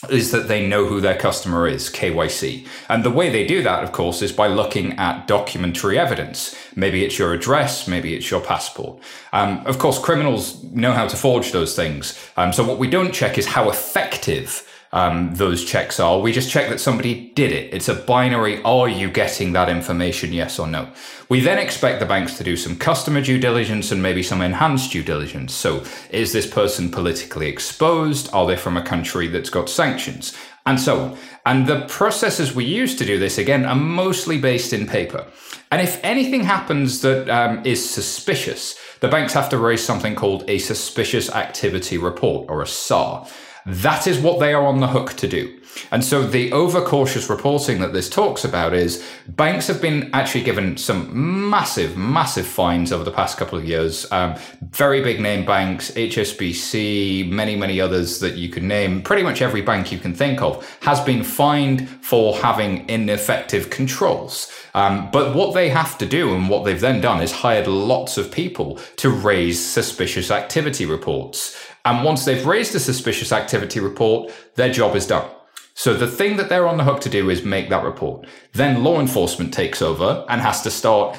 is that they know who their customer is, KYC. And the way they do that, of course, is by looking at documentary evidence. Maybe it's your address, maybe it's your passport. Um, of course, criminals know how to forge those things. Um, so what we don't check is how effective um, those checks are. We just check that somebody did it. It's a binary. Are you getting that information? Yes or no. We then expect the banks to do some customer due diligence and maybe some enhanced due diligence. So is this person politically exposed? Are they from a country that's got sanctions? And so on. And the processes we use to do this, again, are mostly based in paper. And if anything happens that um, is suspicious, the banks have to raise something called a suspicious activity report or a SAR. That is what they are on the hook to do. And so the overcautious reporting that this talks about is banks have been actually given some massive, massive fines over the past couple of years. Um, very big name banks, HSBC, many, many others that you could name. Pretty much every bank you can think of has been fined for having ineffective controls. Um, but what they have to do and what they've then done is hired lots of people to raise suspicious activity reports. And once they've raised a suspicious activity report, their job is done. So the thing that they're on the hook to do is make that report. Then law enforcement takes over and has to start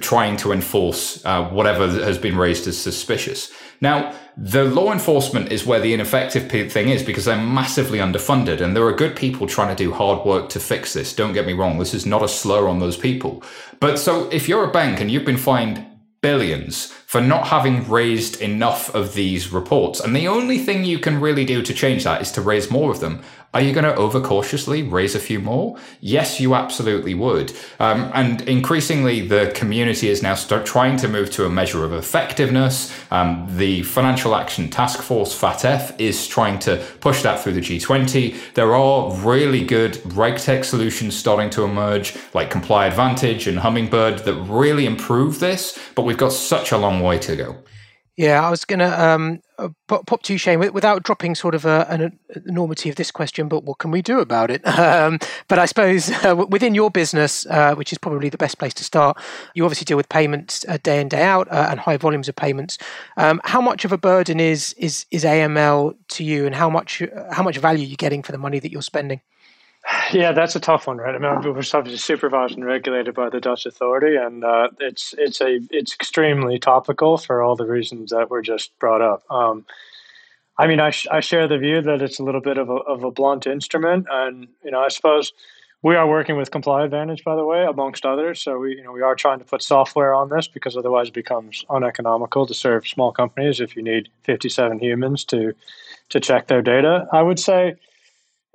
trying to enforce uh, whatever has been raised as suspicious. Now, the law enforcement is where the ineffective thing is because they're massively underfunded and there are good people trying to do hard work to fix this. Don't get me wrong, this is not a slur on those people. But so if you're a bank and you've been fined billions for not having raised enough of these reports. And the only thing you can really do to change that is to raise more of them. Are you going to overcautiously raise a few more? Yes, you absolutely would. Um, and increasingly, the community is now start trying to move to a measure of effectiveness. Um, the Financial Action Task Force, FATF, is trying to push that through the G20. There are really good RegTech solutions starting to emerge, like Comply Advantage and Hummingbird, that really improve this. But we've got such a long way to go. Yeah, I was going to um, uh, pop, pop to you, Shane, without dropping sort of a, an enormity of this question, but what can we do about it? (laughs) Um, but I suppose uh, within your business, uh, which is probably the best place to start, you obviously deal with payments uh, day in day out uh, and high volumes of payments. Um, how much of a burden is is is AML to you, and how much how much value are you getting for the money that you're spending? (sighs) Yeah, that's a tough one, right? I mean, we're obviously supervised and regulated by the Dutch authority, and uh, it's it's a it's extremely topical for all the reasons that were just brought up. Um, I mean, I, sh- I share the view that it's a little bit of a, of a blunt instrument, and you know, I suppose we are working with Comply Advantage, by the way, amongst others. So we, you know, we are trying to put software on this because otherwise it becomes uneconomical to serve small companies if you need 57 humans to to check their data. I would say,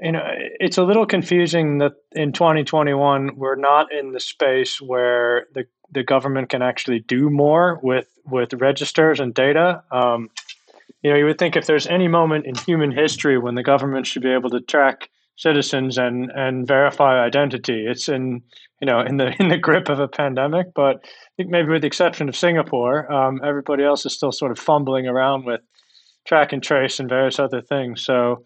you know, it's a little confusing that in 2021 we're not in the space where the the government can actually do more with with registers and data. Um, you know, you would think if there's any moment in human history when the government should be able to track citizens and and verify identity, it's in you know in the in the grip of a pandemic. But I think maybe with the exception of Singapore, um, everybody else is still sort of fumbling around with track and trace and various other things. So,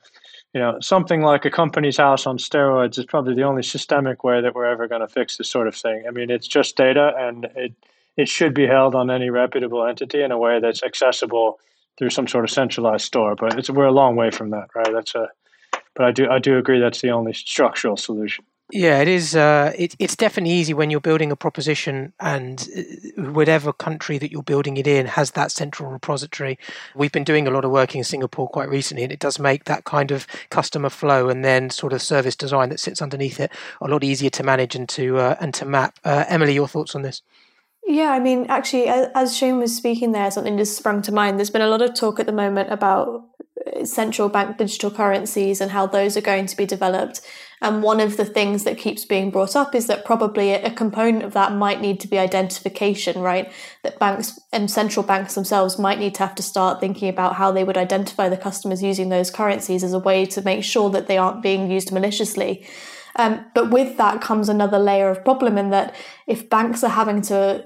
you know, something like a Companies House on steroids is probably the only systemic way that we're ever going to fix this sort of thing. I mean, it's just data, and it it should be held on any reputable entity in a way that's accessible through some sort of centralized store. But it's we're a long way from that, right? That's a but I do I do agree that's the only structural solution. Yeah, it is. Uh, it, it's definitely easy when you're building a proposition, and uh, whatever country that you're building it in has that central repository. We've been doing a lot of work in Singapore quite recently, and it does make that kind of customer flow and then sort of service design that sits underneath it a lot easier to manage and to uh, and to map. Uh, Emily, your thoughts on this? Yeah, I mean, actually, as Shane was speaking there, something just sprung to mind. There's been a lot of talk at the moment about uh, central bank digital currencies and how those are going to be developed. And one of the things that keeps being brought up is that probably a component of that might need to be identification, right? That banks and central banks themselves might need to have to start thinking about how they would identify the customers using those currencies as a way to make sure that they aren't being used maliciously. Um, but with that comes another layer of problem in that if banks are having to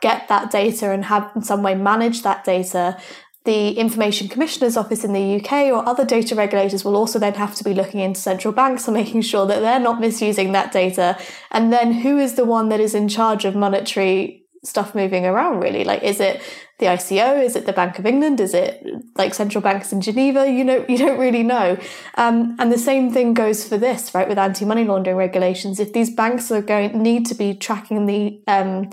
get that data and have in some way manage that data, the Information Commissioner's Office in the UK or other data regulators will also then have to be looking into central banks and making sure that they're not misusing that data. And then who is the one that is in charge of monetary stuff moving around really? Like is it the ICO? Is it the Bank of England? Is it like central banks in Geneva? You know, you don't really know. Um, and the same thing goes for this, right? With anti-money laundering regulations. If these banks are going need to be tracking the um,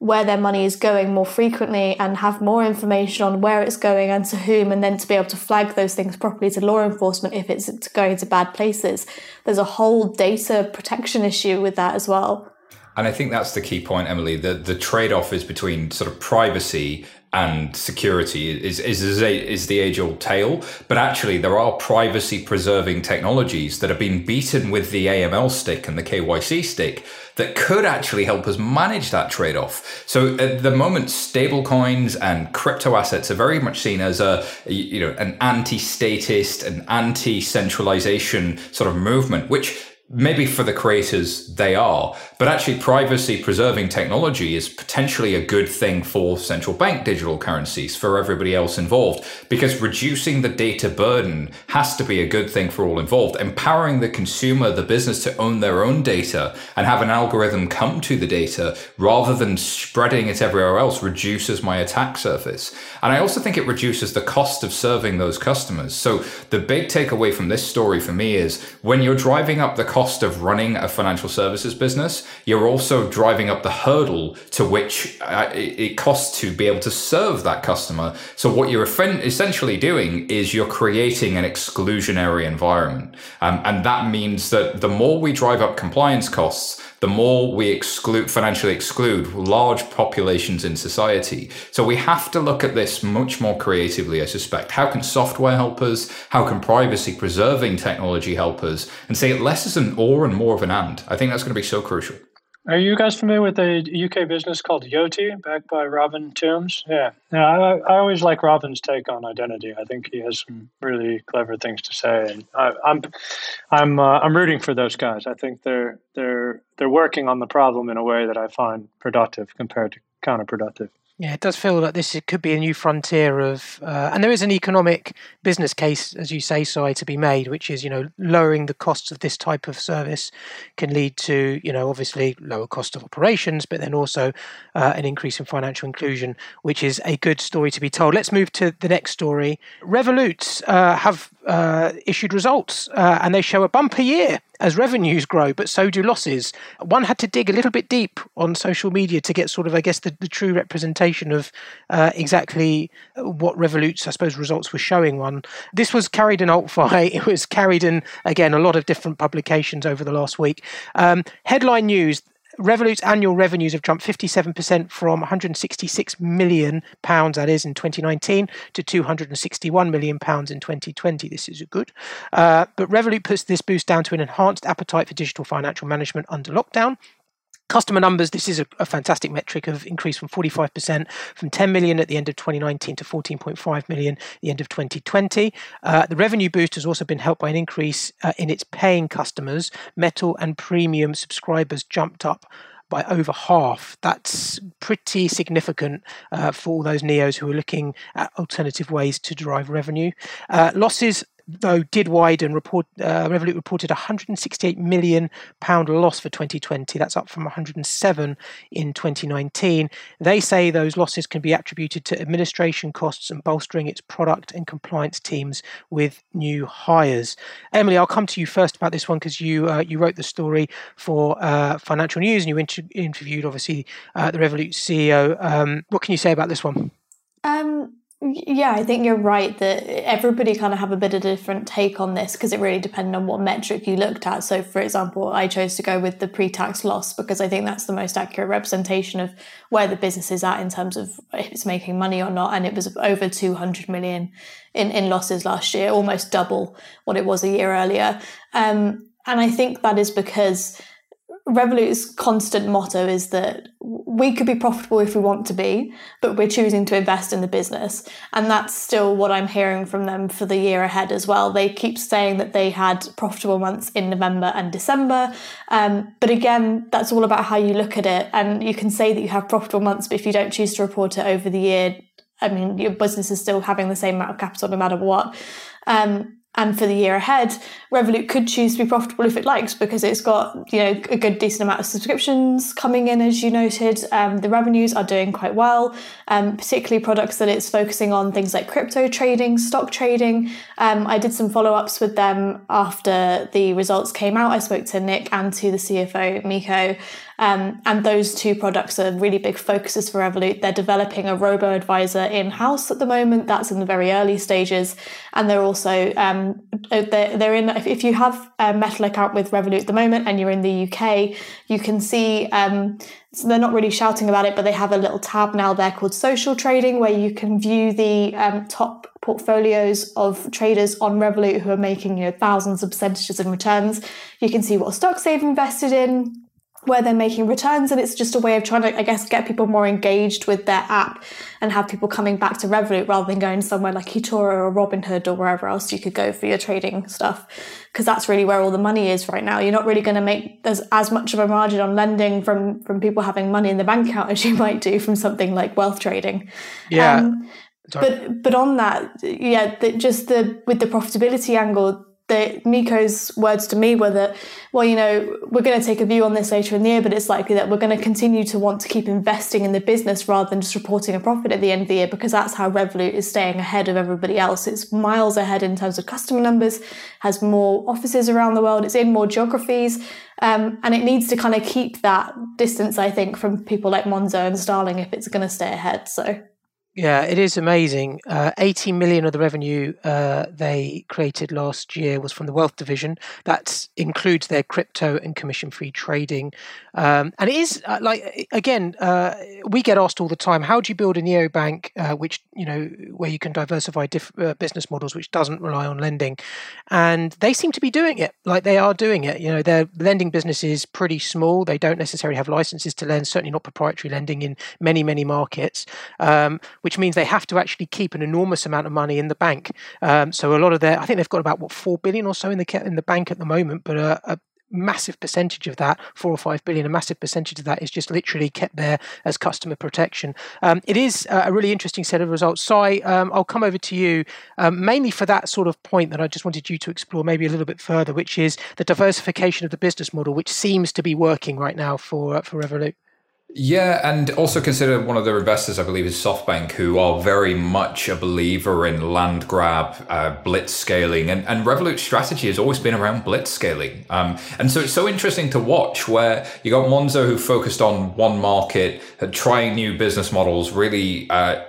where their money is going more frequently and have more information on where it's going and to whom, and then to be able to flag those things properly to law enforcement if it's going to bad places. There's a whole data protection issue with that as well. And I think that's the key point, Emily. The the trade off is between sort of privacy and security is is is, a, is the age old tale. But actually, there are privacy preserving technologies that have been beaten with the AML stick and the KYC stick that could actually help us manage that trade off. So at the moment, stablecoins and crypto assets are very much seen as a you know an anti-statist, an anti-centralization sort of movement, which maybe for the creators they are, but actually privacy preserving technology is potentially a good thing for central bank digital currencies for everybody else involved because reducing the data burden has to be a good thing for all involved. Empowering the consumer, the business to own their own data and have an algorithm come to the data rather than spreading it everywhere else reduces my attack surface. And I also think it reduces the cost of serving those customers. So the big takeaway from this story for me is when you're driving up the cost cost of running a financial services business, you're also driving up the hurdle to which uh, it costs to be able to serve that customer. So what you're essentially doing is you're creating an exclusionary environment. Um, and that means that the more we drive up compliance costs, the more we exclude, financially exclude large populations in society. So we have to look at this much more creatively, I suspect. How can software help us? How can privacy preserving technology help us? And say it less as an or and more of an and. I think that's going to be so crucial. Are you guys familiar with a UK business called Yoti, backed by Robin Tombs? Yeah, yeah. I, I always like Robin's take on identity. I think he has some really clever things to say, and I, am I'm I'm, uh, I'm rooting for those guys. I think they're they're they're working on the problem in a way that I find productive compared to counterproductive. Yeah, it does feel like this could be a new frontier of, uh, and there is an economic business case, as you say, Si, to be made, which is, you know, lowering the costs of this type of service can lead to, you know, obviously lower cost of operations, but then also uh, an increase in financial inclusion, which is a good story to be told. Let's move to the next story. Revolut uh, have uh, issued results, uh, and they show a bumper year as revenues grow, but so do losses. One had to dig a little bit deep on social media to get sort of, I guess, the, the true representation of uh, exactly what Revolut's, I suppose, results were showing one. This was carried in AltFi. (laughs) It was carried in, again, a lot of different publications over the last week. Um, headline news Revolut's annual revenues have jumped 57% from 166 million pounds, that is, in 2019, to 261 million pounds in 2020. This is good. Uh, but Revolut puts this boost down to an enhanced appetite for digital financial management under lockdown. Customer numbers, this is a, a, fantastic metric of increase from 45% from 10 million at the end of 2019 to 14.5 million at the end of 2020. Uh, the revenue boost has also been helped by an increase uh, in its paying customers. Metal and premium subscribers jumped up by over half. That's pretty significant uh, for all those NEOs who are looking at alternative ways to derive revenue. Uh, losses though did widen. Report uh, Revolut reported a 168 million pound loss for 2020. That's up from 107 in 2019. They say those losses can be attributed to administration costs and bolstering its product and compliance teams with new hires. Emily, I'll come to you first about this one because you uh, you wrote the story for uh, Financial News and you inter- interviewed obviously uh, the Revolut CEO. Um, what can you say about this one? Um, yeah, I think you're right that everybody kind of have a bit of a different take on this because it really depended on what metric you looked at. So, for example, I chose to go with the pre-tax loss because I think that's the most accurate representation of where the business is at in terms of if it's making money or not. And it was over 200 million in, in losses last year, almost double what it was a year earlier. Um, and I think that is because Revolut's constant motto is that we could be profitable if we want to be, but we're choosing to invest in the business. And that's still what I'm hearing from them for the year ahead as well. They keep saying that they had profitable months in November and December. Um, but again, that's all about how you look at it. And you can say that you have profitable months, but if you don't choose to report it over the year, I mean, your business is still having the same amount of capital no matter what. Um, and for the year ahead, Revolut could choose to be profitable if it likes because it's got you know a good decent amount of subscriptions coming in, as you noted. Um, the revenues are doing quite well, um, particularly products that it's focusing on things like crypto trading, stock trading. Um, I did some follow ups with them after the results came out. I spoke to Nik and to the CFO Mikko, um, and those two products are really big focuses for Revolut. They're developing a robo advisor in house at the moment. That's in the very early stages. And they're also, um, they're, they're in, if you have a metal account with Revolut at the moment and you're in the UK, you can see, um, so they're not really shouting about it, but they have a little tab now there called social trading where you can view the um, top portfolios of traders on Revolut who are making you know thousands of percentages in returns. You can see what stocks they've invested in, where they're making returns and it's just a way of trying to i guess get people more engaged with their app and have people coming back to revolut rather than going somewhere like eToro or robinhood or wherever else you could go for your trading stuff because that's really where all the money is right now. You're not really going to make as, as much of a margin on lending from from people having money in the bank account as you might do from something like wealth trading. Yeah. Um, but but on that yeah the, just the with the profitability angle the Mikko's words to me were that, well, you know, we're going to take a view on this later in the year, but it's likely that we're going to continue to want to keep investing in the business rather than just reporting a profit at the end of the year because that's how Revolut is staying ahead of everybody else. It's miles ahead in terms of customer numbers, has more offices around the world, it's in more geographies, um, and it needs to kind of keep that distance, I think, from people like Monzo and Starling if it's going to stay ahead. So. Yeah, it is amazing. Uh, 80 million of the revenue uh, they created last year was from the wealth division. That includes their crypto and commission free trading. Um, and it is uh, like, again, uh, we get asked all the time how do you build a neobank uh, which, you know, where you can diversify diff- uh, business models which doesn't rely on lending? And they seem to be doing it. Like they are doing it. You know, their lending business is pretty small. They don't necessarily have licenses to lend, certainly not proprietary lending in many, many markets. Um, which means they have to actually keep an enormous amount of money in the bank. Um, so a lot of their, I think they've got about what four billion or so in the in the bank at the moment, but a, a massive percentage of that, four or five billion, a massive percentage of that is just literally kept there as customer protection. Um, it is a really interesting set of results. Si, um, I'll come over to you um, mainly for that sort of point that I just wanted you to explore maybe a little bit further, which is the diversification of the business model, which seems to be working right now for uh, for Revolut. Yeah, and also consider one of their investors, I believe, is SoftBank, who are very much a believer in land grab, uh, blitz scaling, and, and Revolut's strategy has always been around blitz scaling. Um, and so it's so interesting to watch where you got Monzo who focused on one market, trying new business models, really uh,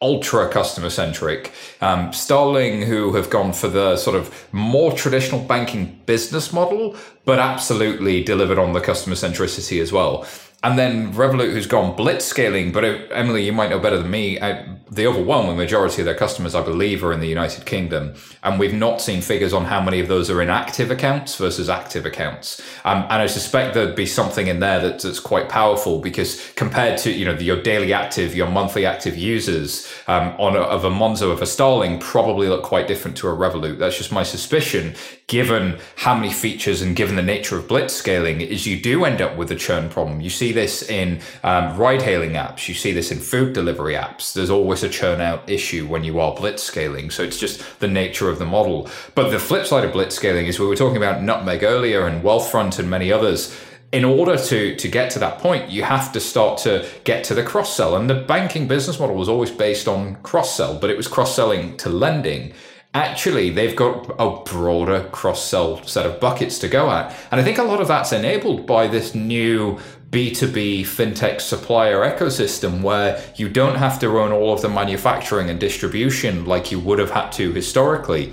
ultra customer centric. Um, Starling, who have gone for the sort of more traditional banking business model, but absolutely delivered on the customer centricity as well. And then Revolut, who's gone blitz scaling, but Emily, you might know better than me. Uh, the overwhelming majority of their customers, I believe, are in the United Kingdom, and we've not seen figures on how many of those are in active accounts versus active accounts. Um, and I suspect there'd be something in there that's, that's quite powerful because compared to you know your daily active, your monthly active users um, on a, of a Monzo of a Starling probably look quite different to a Revolut. That's just my suspicion, given how many features and given the nature of blitz scaling, is you do end up with a churn problem. You see this in um, ride hailing apps, you see this in food delivery apps. There's always a churn out issue when you are blitz scaling. So it's just the nature of the model. But the flip side of blitz scaling is we were talking about Nutmeg earlier and Wealthfront and many others in order to to get to that point, you have to start to get to the cross sell. And the banking business model was always based on cross sell, but it was cross selling to lending actually they've got a broader cross sell set of buckets to go at. And I think a lot of that's enabled by this new B2B fintech supplier ecosystem where you don't have to run all of the manufacturing and distribution like you would have had to historically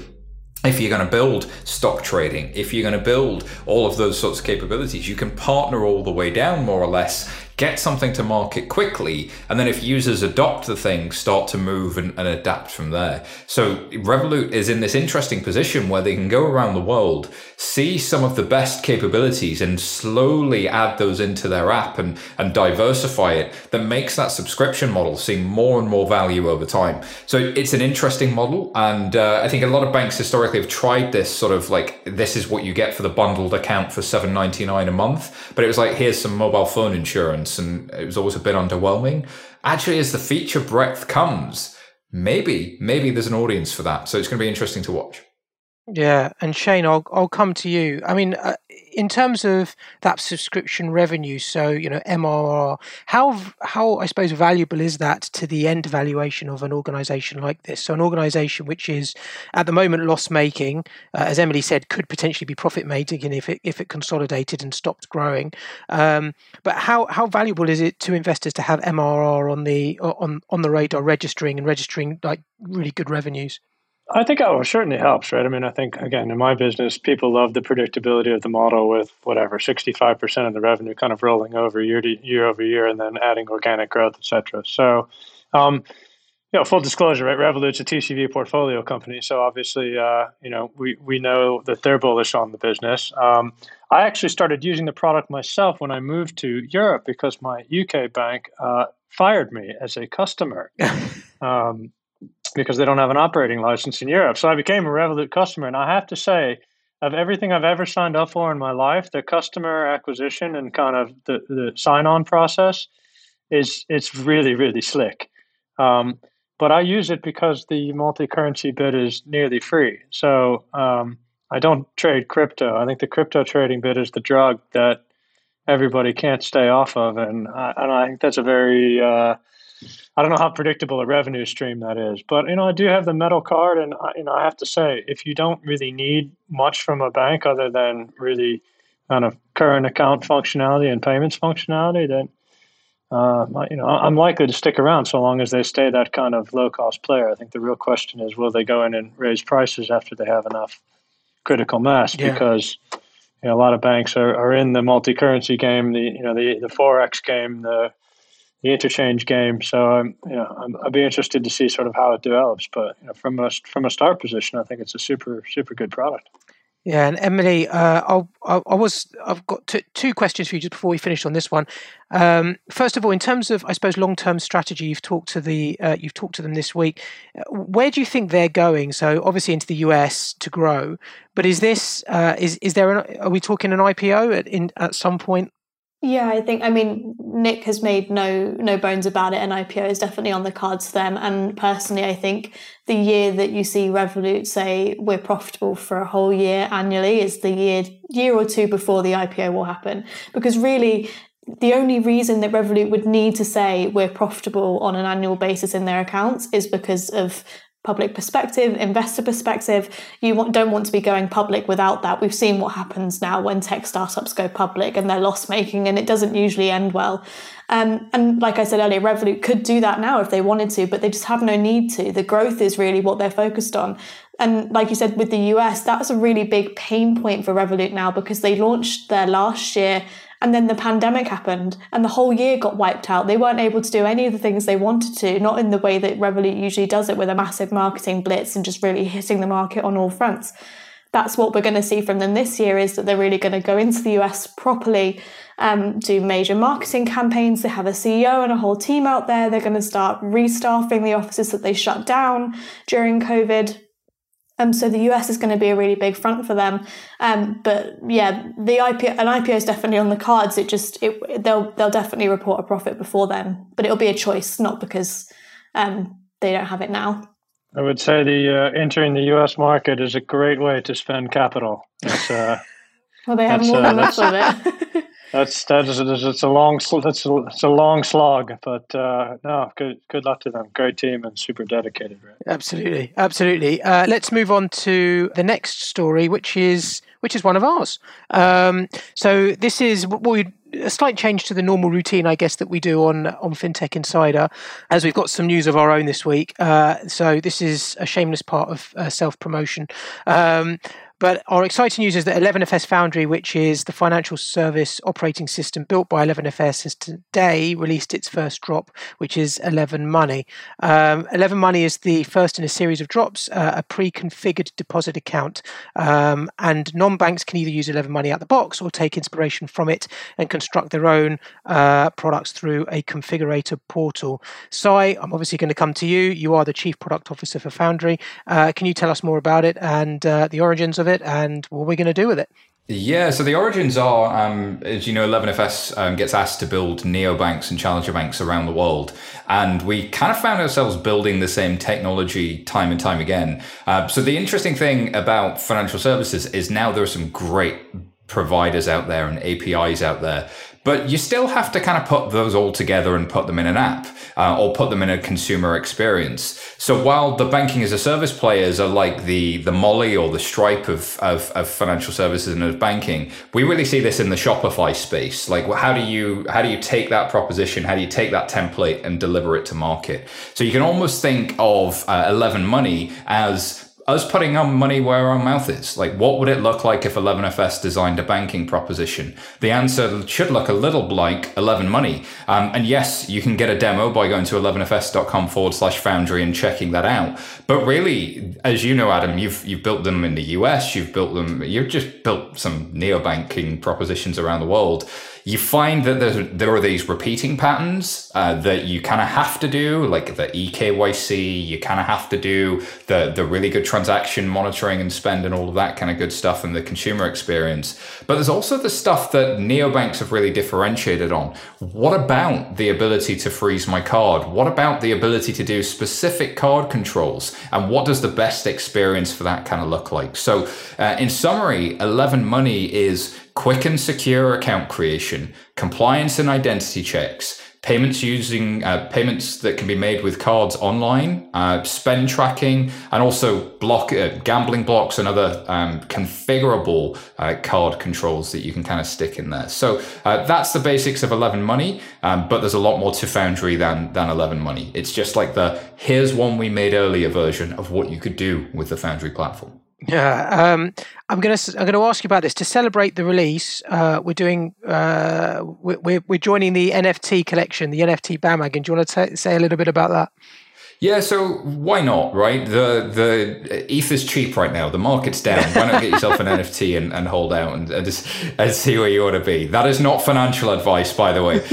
if you're going to build stock trading, if you're going to build all of those sorts of capabilities, you can partner all the way down more or less get something to market quickly, and then if users adopt the thing, start to move and, and, adapt from there. So Revolut is in this interesting position where they can go around the world, see some of the best capabilities, and slowly add those into their app and, and diversify it that makes that subscription model seem more and more value over time. So it's an interesting model. And uh, I think a lot of banks historically have tried this sort of like, this is what you get for the bundled account for seven ninety nine a month. But it was like, here's some mobile phone insurance and it was always a bit underwhelming. Actually, as the feature breadth comes, maybe, maybe there's an audience for that. So it's going to be interesting to watch. Yeah, and Shane, I'll I'll come to you. I mean, uh, in terms of that subscription revenue, so you know MRR, how how I suppose valuable is that to the end valuation of an organisation like this? So an organisation which is at the moment loss making, uh, as Emily said, could potentially be profit making if it if it consolidated and stopped growing. Um, but how how valuable is it to investors to have MRR on the on on the radar, registering and registering like really good revenues? I think oh, it certainly helps, right? I mean, I think again in my business, people love the predictability of the model with whatever sixty-five percent of the revenue kind of rolling over year to year over year, and then adding organic growth, et cetera. So, um, you know, full disclosure, right? Revolut's a TCV portfolio company, so obviously, uh, you know, we we know that they're bullish on the business. Um, I actually started using the product myself when I moved to Europe because my UK bank uh, fired me as a customer. (laughs) um, because they don't have an operating license in Europe. So I became a Revolut customer, and I have to say, of everything I've ever signed up for in my life, the customer acquisition and kind of the, the sign-on process is it's really really slick. Um, but I use it because the multi-currency bit is nearly free. So um, I don't trade crypto. I think the crypto trading bit is the drug that everybody can't stay off of, and I, and I think that's a very uh, I don't know how predictable a revenue stream that is, but you know, I do have the metal card, and I, you know, I have to say, if you don't really need much from a bank other than really kind of current account functionality and payments functionality, then uh, you know, I'm likely to stick around so long as they stay that kind of low cost player. I think the real question is, will they go in and raise prices after they have enough critical mass? Yeah. Because you know, a lot of banks are, are in the multi currency game, the you know the the forex game, the the interchange game. So I'm, you know, I'm, I'll be interested to see sort of how it develops. But you know, from a from a start position, I think it's a super super good product. Yeah, and Emily, uh, I, I was I've got t- two questions for you just before we finish on this one. Um, first of all, in terms of I suppose long term strategy, you've talked to the uh, you've talked to them this week. Uh, where do you think they're going? So obviously into the US to grow, but is this uh, is is there an, are we talking an IPO at in at some point? Yeah, I think I mean Nik has made no no bones about it, and IPO is definitely on the cards for them. And personally, I think the year that you see Revolut say we're profitable for a whole year annually is the year year or two before the IPO will happen, because really. The only reason that Revolut would need to say we're profitable on an annual basis in their accounts is because of public perspective, investor perspective. You don't want to be going public without that. We've seen what happens now when tech startups go public and they're loss making, and it doesn't usually end well. Um, and like I said earlier, Revolut could do that now if they wanted to, but they just have no need to. The growth is really what they're focused on. And like you said, with the US, that's a really big pain point for Revolut now because they launched there last year and then the pandemic happened and the whole year got wiped out. They weren't able to do any of the things they wanted to, not in the way that Revolut usually does it with a massive marketing blitz and just really hitting the market on all fronts. That's what we're going to see from them this year is that they're really going to go into the US properly, um, do major marketing campaigns. They have a CEO and a whole team out there. They're going to start restaffing the offices that they shut down during COVID um, so the US is going to be a really big front for them. Um, but yeah, the IPO, an IPO is definitely on the cards. It just it, they'll they'll definitely report a profit before then, but it'll be a choice, not because um, they don't have it now. I would say the uh, entering the U.S. market is a great way to spend capital. Uh, (laughs) well, they have more uh, than enough of it. (laughs) That's that is it's a long it's a, it's a long slog, but uh, no, good good luck to them. Great team and super dedicated. Right? Absolutely, absolutely. Uh, let's move on to the next story, which is which is one of ours. Um, so this is what we a slight change to the normal routine, I guess, that we do on on FinTech Insider, as we've got some news of our own this week. Uh, so this is a shameless part of uh, self promotion. Um, but our exciting news is that 11FS Foundry, which is the financial service operating system built by 11FS, has today released its first drop, which is 11 Money. Um, 11 Money is the first in a series of drops, uh, a pre configured deposit account. Um, and non banks can either use 11 Money out of the box or take inspiration from it and construct their own uh, products through a configurator portal. Si, I'm obviously going to come to you. You are the Chief Product Officer for Foundry. Uh, can you tell us more about it and uh, the origins of it? It and what we're going to do with it. Yeah, so the origins are, um, as you know, 11FS um, gets asked to build neobanks and challenger banks around the world. And we kind of found ourselves building the same technology time and time again. Uh, so the interesting thing about financial services is now there are some great providers out there and APIs out there but you still have to kind of put those all together and put them in an app uh, or put them in a consumer experience. So while the banking as a service players are like the the Mollie or the Stripe of, of, of financial services and of banking, we really see this in the Shopify space. Like, how do you how do you take that proposition? How do you take that template and deliver it to market? So you can almost think of uh, Eleven Money as us putting our money where our mouth is. Like, what would it look like if 11FS designed a banking proposition? The answer should look a little like 11 Money. Um, and yes, you can get a demo by going to 11fs.com forward slash foundry and checking that out. But really, as you know, Adam, you've you've built them in the US, you've built them, you've just built some neobanking propositions around the world you find that there are these repeating patterns uh, that you kind of have to do, like the eKYC, you kind of have to do the, the really good transaction monitoring and spend and all of that kind of good stuff and the consumer experience. But there's also the stuff that neobanks have really differentiated on. What about the ability to freeze my card? What about the ability to do specific card controls? And what does the best experience for that kind of look like? So, uh, in summary, 11 Money is quick and secure account creation, compliance and identity checks, payments using uh, payments that can be made with cards online, uh, spend tracking, and also block uh, gambling blocks and other um, configurable uh, card controls that you can kind of stick in there. So uh, that's the basics of Eleven Money, um, but there's a lot more to Foundry than than Eleven Money. It's just like the here's one we made earlier version of what you could do with the Foundry platform. Yeah, um, I'm gonna I'm gonna ask you about this to celebrate the release. Uh, we're doing uh, we're we're joining the NFT collection, the NFT bandwagon. Do you want to t- say a little bit about that? Yeah, so why not, right? The the ETH is cheap right now. The market's down. Why not get (laughs) yourself an NFT and, and hold out and, and, just, and see where you want to be? That is not financial advice, by the way.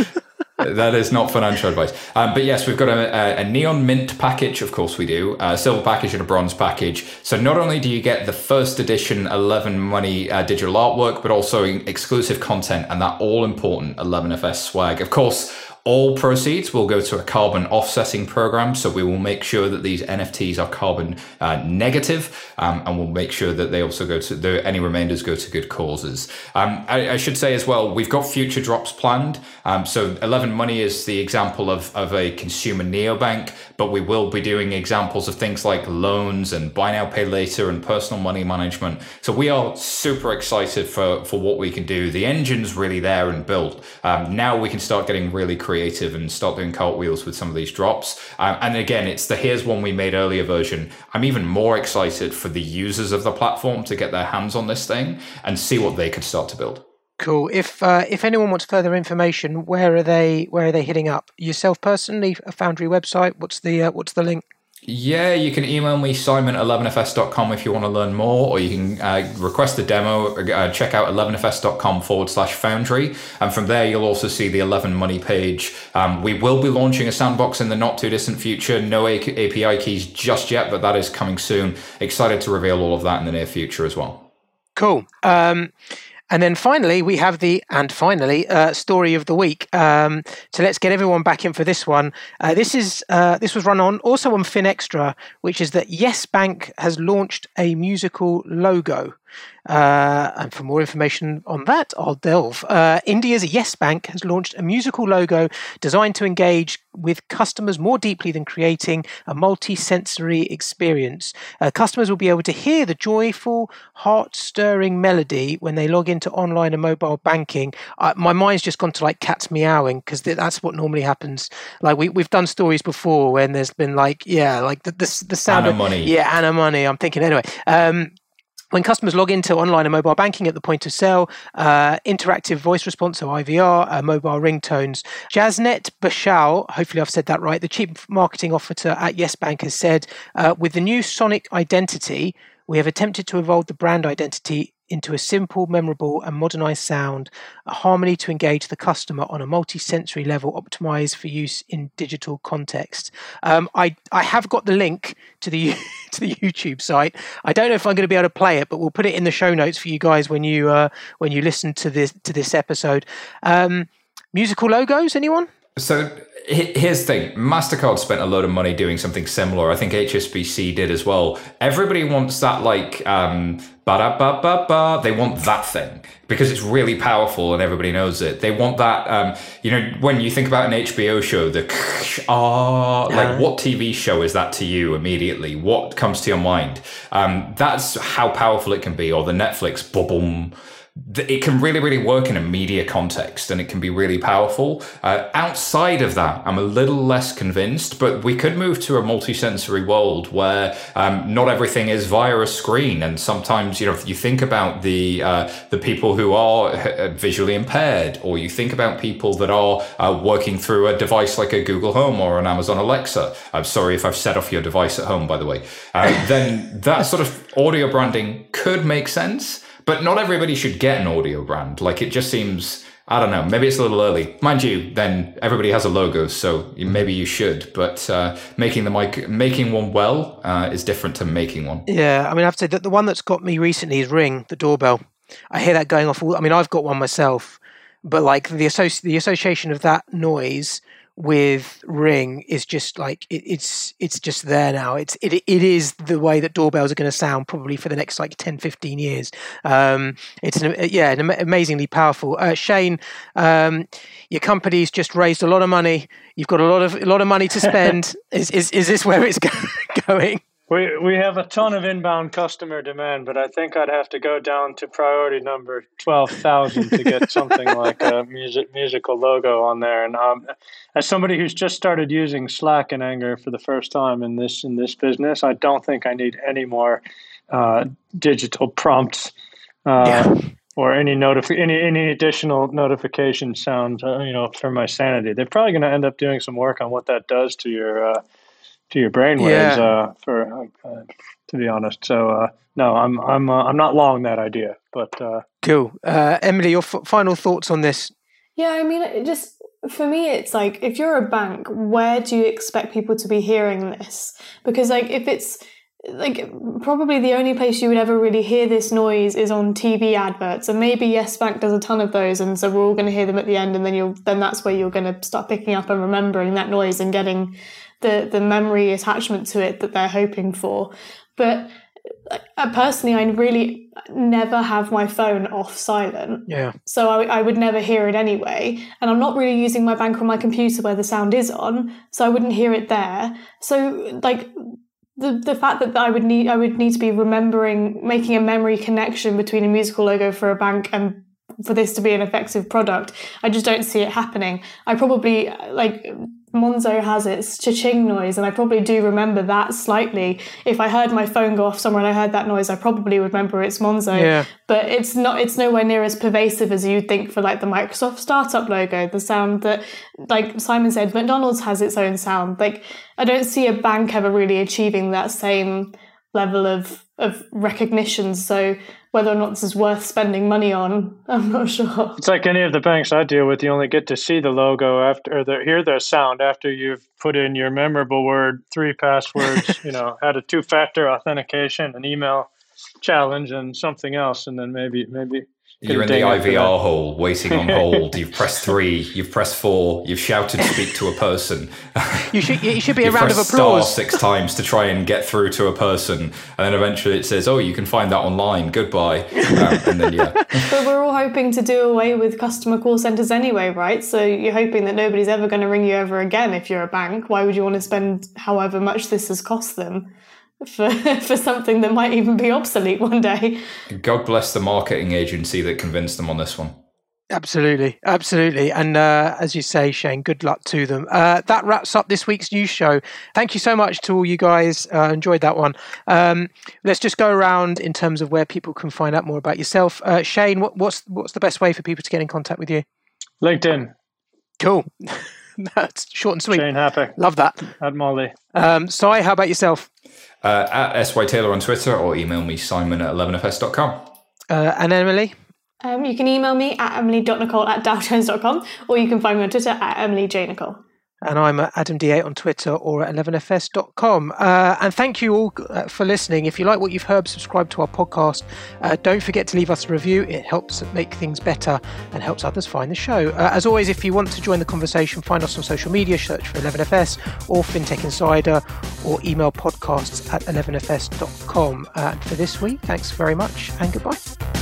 That is not financial advice. Um, but yes, we've got a, a, neon mint package. Of course, we do a silver package and a bronze package. So not only do you get the first edition 11 money uh, digital artwork, but also exclusive content and that all important 11FS swag. Of course, all proceeds will go to a carbon offsetting program. So we will make sure that these NFTs are carbon uh, negative, um, and we'll make sure that they also go to the, any remainders go to good causes. Um, I, I, should say as well, we've got future drops planned. Um, so 11 Money is the example of, of a consumer neobank, but we will be doing examples of things like loans and buy now, pay later and personal money management. So we are super excited for, for what we can do. The engine's really there and built. Um, now we can start getting really creative and start doing cartwheels with some of these drops. Um, and again, it's the here's one we made earlier version. I'm even more excited for the users of the platform to get their hands on this thing and see what they could start to build. Cool. If uh, if anyone wants further information, where are they? Where are they hitting up? Yourself personally, a Foundry website. What's the uh, what's the link? Yeah, you can email me simon at 11fs.com, if you want to learn more, or you can uh, request a demo. Uh, check out 11fs.com forward slash foundry. And from there, you'll also see the 11 money page. Um, we will be launching a sandbox in the not too distant future. No API keys just yet, but that is coming soon. Excited to reveal all of that in the near future as well. Cool. Um, and then finally, we have the and finally uh, story of the week. Um, so let's get everyone back in for this one. Uh, this is uh, this was run on also on FinExtra, which is that Yes Bank has launched a musical logo. Uh, and for more information on that, I'll delve. Uh, India's Yes Bank has launched a musical logo designed to engage with customers more deeply than creating a multi sensory experience. Uh, customers will be able to hear the joyful, heart stirring melody when they log into online and mobile banking. My mind's just gone to like cats meowing because th- that's what normally happens. Like we, we've done stories before when there's been like, yeah, like the, the, the sound Anna of money. Yeah, Anna money. I'm thinking anyway. Um, when customers log into online and mobile banking at the point of sale, uh, interactive voice response, so IVR, uh, mobile ringtones. Jasnet Bashal, hopefully I've said that right, the chief marketing officer at Yes Bank has said, uh, with the new Sonic identity, we have attempted to evolve the brand identity into a simple, memorable, and modernized sound, a harmony to engage the customer on a multi-sensory level, optimized for use in digital context. Um, I I have got the link to the (laughs) to the YouTube site. I don't know if I'm going to be able to play it, but we'll put it in the show notes for you guys when you uh, when you listen to this to this episode. Um, musical logos, anyone? So here's the thing. Mastercard spent a load of money doing something similar. I think hsbc did as well. Everybody wants that like um ba-da-ba-ba-ba. They want that thing because it's really powerful and everybody knows it. They want that um you know when you think about an hbo show the (laughs) ah like what tv show is that to you immediately? What comes to your mind? Um that's how powerful it can be. Or the netflix boom it can really, really work in a media context and it can be really powerful. Uh, outside of that, I'm a little less convinced, but we could move to a multisensory world where um, not everything is via a screen. And sometimes, you know, if you think about the, uh, the people who are uh, visually impaired, or you think about people that are uh, working through a device like a Google Home or an Amazon Alexa. I'm sorry if I've set off your device at home, by the way. Uh, then that sort of audio branding could make sense. But not everybody should get an audio brand. Like it just seems, I don't know, maybe it's a little early. Mind you, then everybody has a logo, so maybe you should. But uh, making the mic, making one well uh, is different to making one. Yeah, I mean, I have to say that the one that's got me recently is Ring, the doorbell. I hear that going off. All, I mean, I've got one myself, but like the associ- the association of that noise with Ring is just like it, it's it's just there now. It's it it is the way that doorbells are going to sound probably for the next like 10, 15 years. Um, it's an yeah, an amazingly powerful. Uh, Shane, um, your company's just raised a lot of money. You've got a lot of a lot of money to spend. (laughs) is is is this where it's (laughs) going? We we have a ton of inbound customer demand, but I think I'd have to go down to priority number twelve thousand to get (laughs) something like a music musical logo on there. And um, as somebody who's just started using Slack and Anger for the first time in this in this business, I don't think I need any more uh, digital prompts. Uh, yeah. Or any notif- any any additional notification sound, uh, you know, for my sanity. They're probably going to end up doing some work on what that does to your uh, to your brainwaves. Yeah. Uh, for uh, to be honest, so uh, no, I'm I'm uh, I'm not long that idea, but uh, cool. Emily, your f- final thoughts on this? Yeah, I mean, just for me, it's like if you're a bank, where do you expect people to be hearing this? Because like if it's like probably the only place you would ever really hear this noise is on TV adverts, and maybe Yes Bank does a ton of those, and so we're all going to hear them at the end, and then you'll then that's where you're going to start picking up and remembering that noise and getting the the memory attachment to it that they're hoping for. But uh, personally, I really never have my phone off silent. Yeah. So I, I would never hear it anyway. And I'm not really using my bank on my computer where the sound is on, so I wouldn't hear it there. So like the the fact that I would need I would need to be remembering making a memory connection between a musical logo for a bank and for this to be an effective product, I just don't see it happening. I probably like Monzo has its cha-ching noise, and I probably do remember that slightly. If I heard my phone go off somewhere and I heard that noise, I probably would remember it's Monzo. Yeah. But it's not. It's nowhere near as pervasive as you'd think for like the Microsoft startup logo. The sound that, like Simon said, McDonald's has its own sound. Like I don't see a bank ever really achieving that same level of of recognition. So whether or not this is worth spending money on, (laughs) I'm not sure. It's like any of the banks I deal with. You only get to see the logo after, or the, hear the sound after you've put in your memorable word, three passwords. (laughs) you know, had a two-factor authentication, an email challenge, and something else, and then maybe maybe you're in the IVR hole, waiting on hold. You've pressed three. You've pressed four. You've shouted "speak to a person." You should. You should be (laughs) a round of applause. Star six times to try and get through to a person, and then eventually it says, "Oh, you can find that online. Goodbye." Um, and then yeah. (laughs) But we're all hoping to do away with customer call centers anyway, right? So you're hoping that nobody's ever going to ring you ever again if you're a bank. Why would you want to spend however much this has cost them? For (laughs) for something that might even be obsolete one day. God bless the marketing agency that convinced them on this one. Absolutely, absolutely, and uh, as you say, Shane, good luck to them. Uh, that wraps up this week's news show. Thank you so much to all you guys. Uh, enjoyed that one. Um, let's just go around in terms of where people can find out more about yourself. Uh, Shane, what, what's what's the best way for people to get in contact with you? LinkedIn. Cool. (laughs) That's short and sweet. Shane Happach. Love that. At Mollie. Um, Si, how about yourself? Uh, at SY Taylor on Twitter or email me simon at 11fs.com. Uh, and Emily? Um, you can email me at emily.nicolle at dowjones.com or you can find me on Twitter at emilyjnicolle. And I'm at Adam D8 on Twitter or at 11fs.com. Uh, and thank you all uh, for listening. If you like what you've heard, subscribe to our podcast. Uh, don't forget to leave us a review. It helps make things better and helps others find the show. Uh, as always, if you want to join the conversation, find us on social media, search for 11fs or FinTech Insider or email podcasts at 11fs.com. Uh, for this week, thanks very much and goodbye.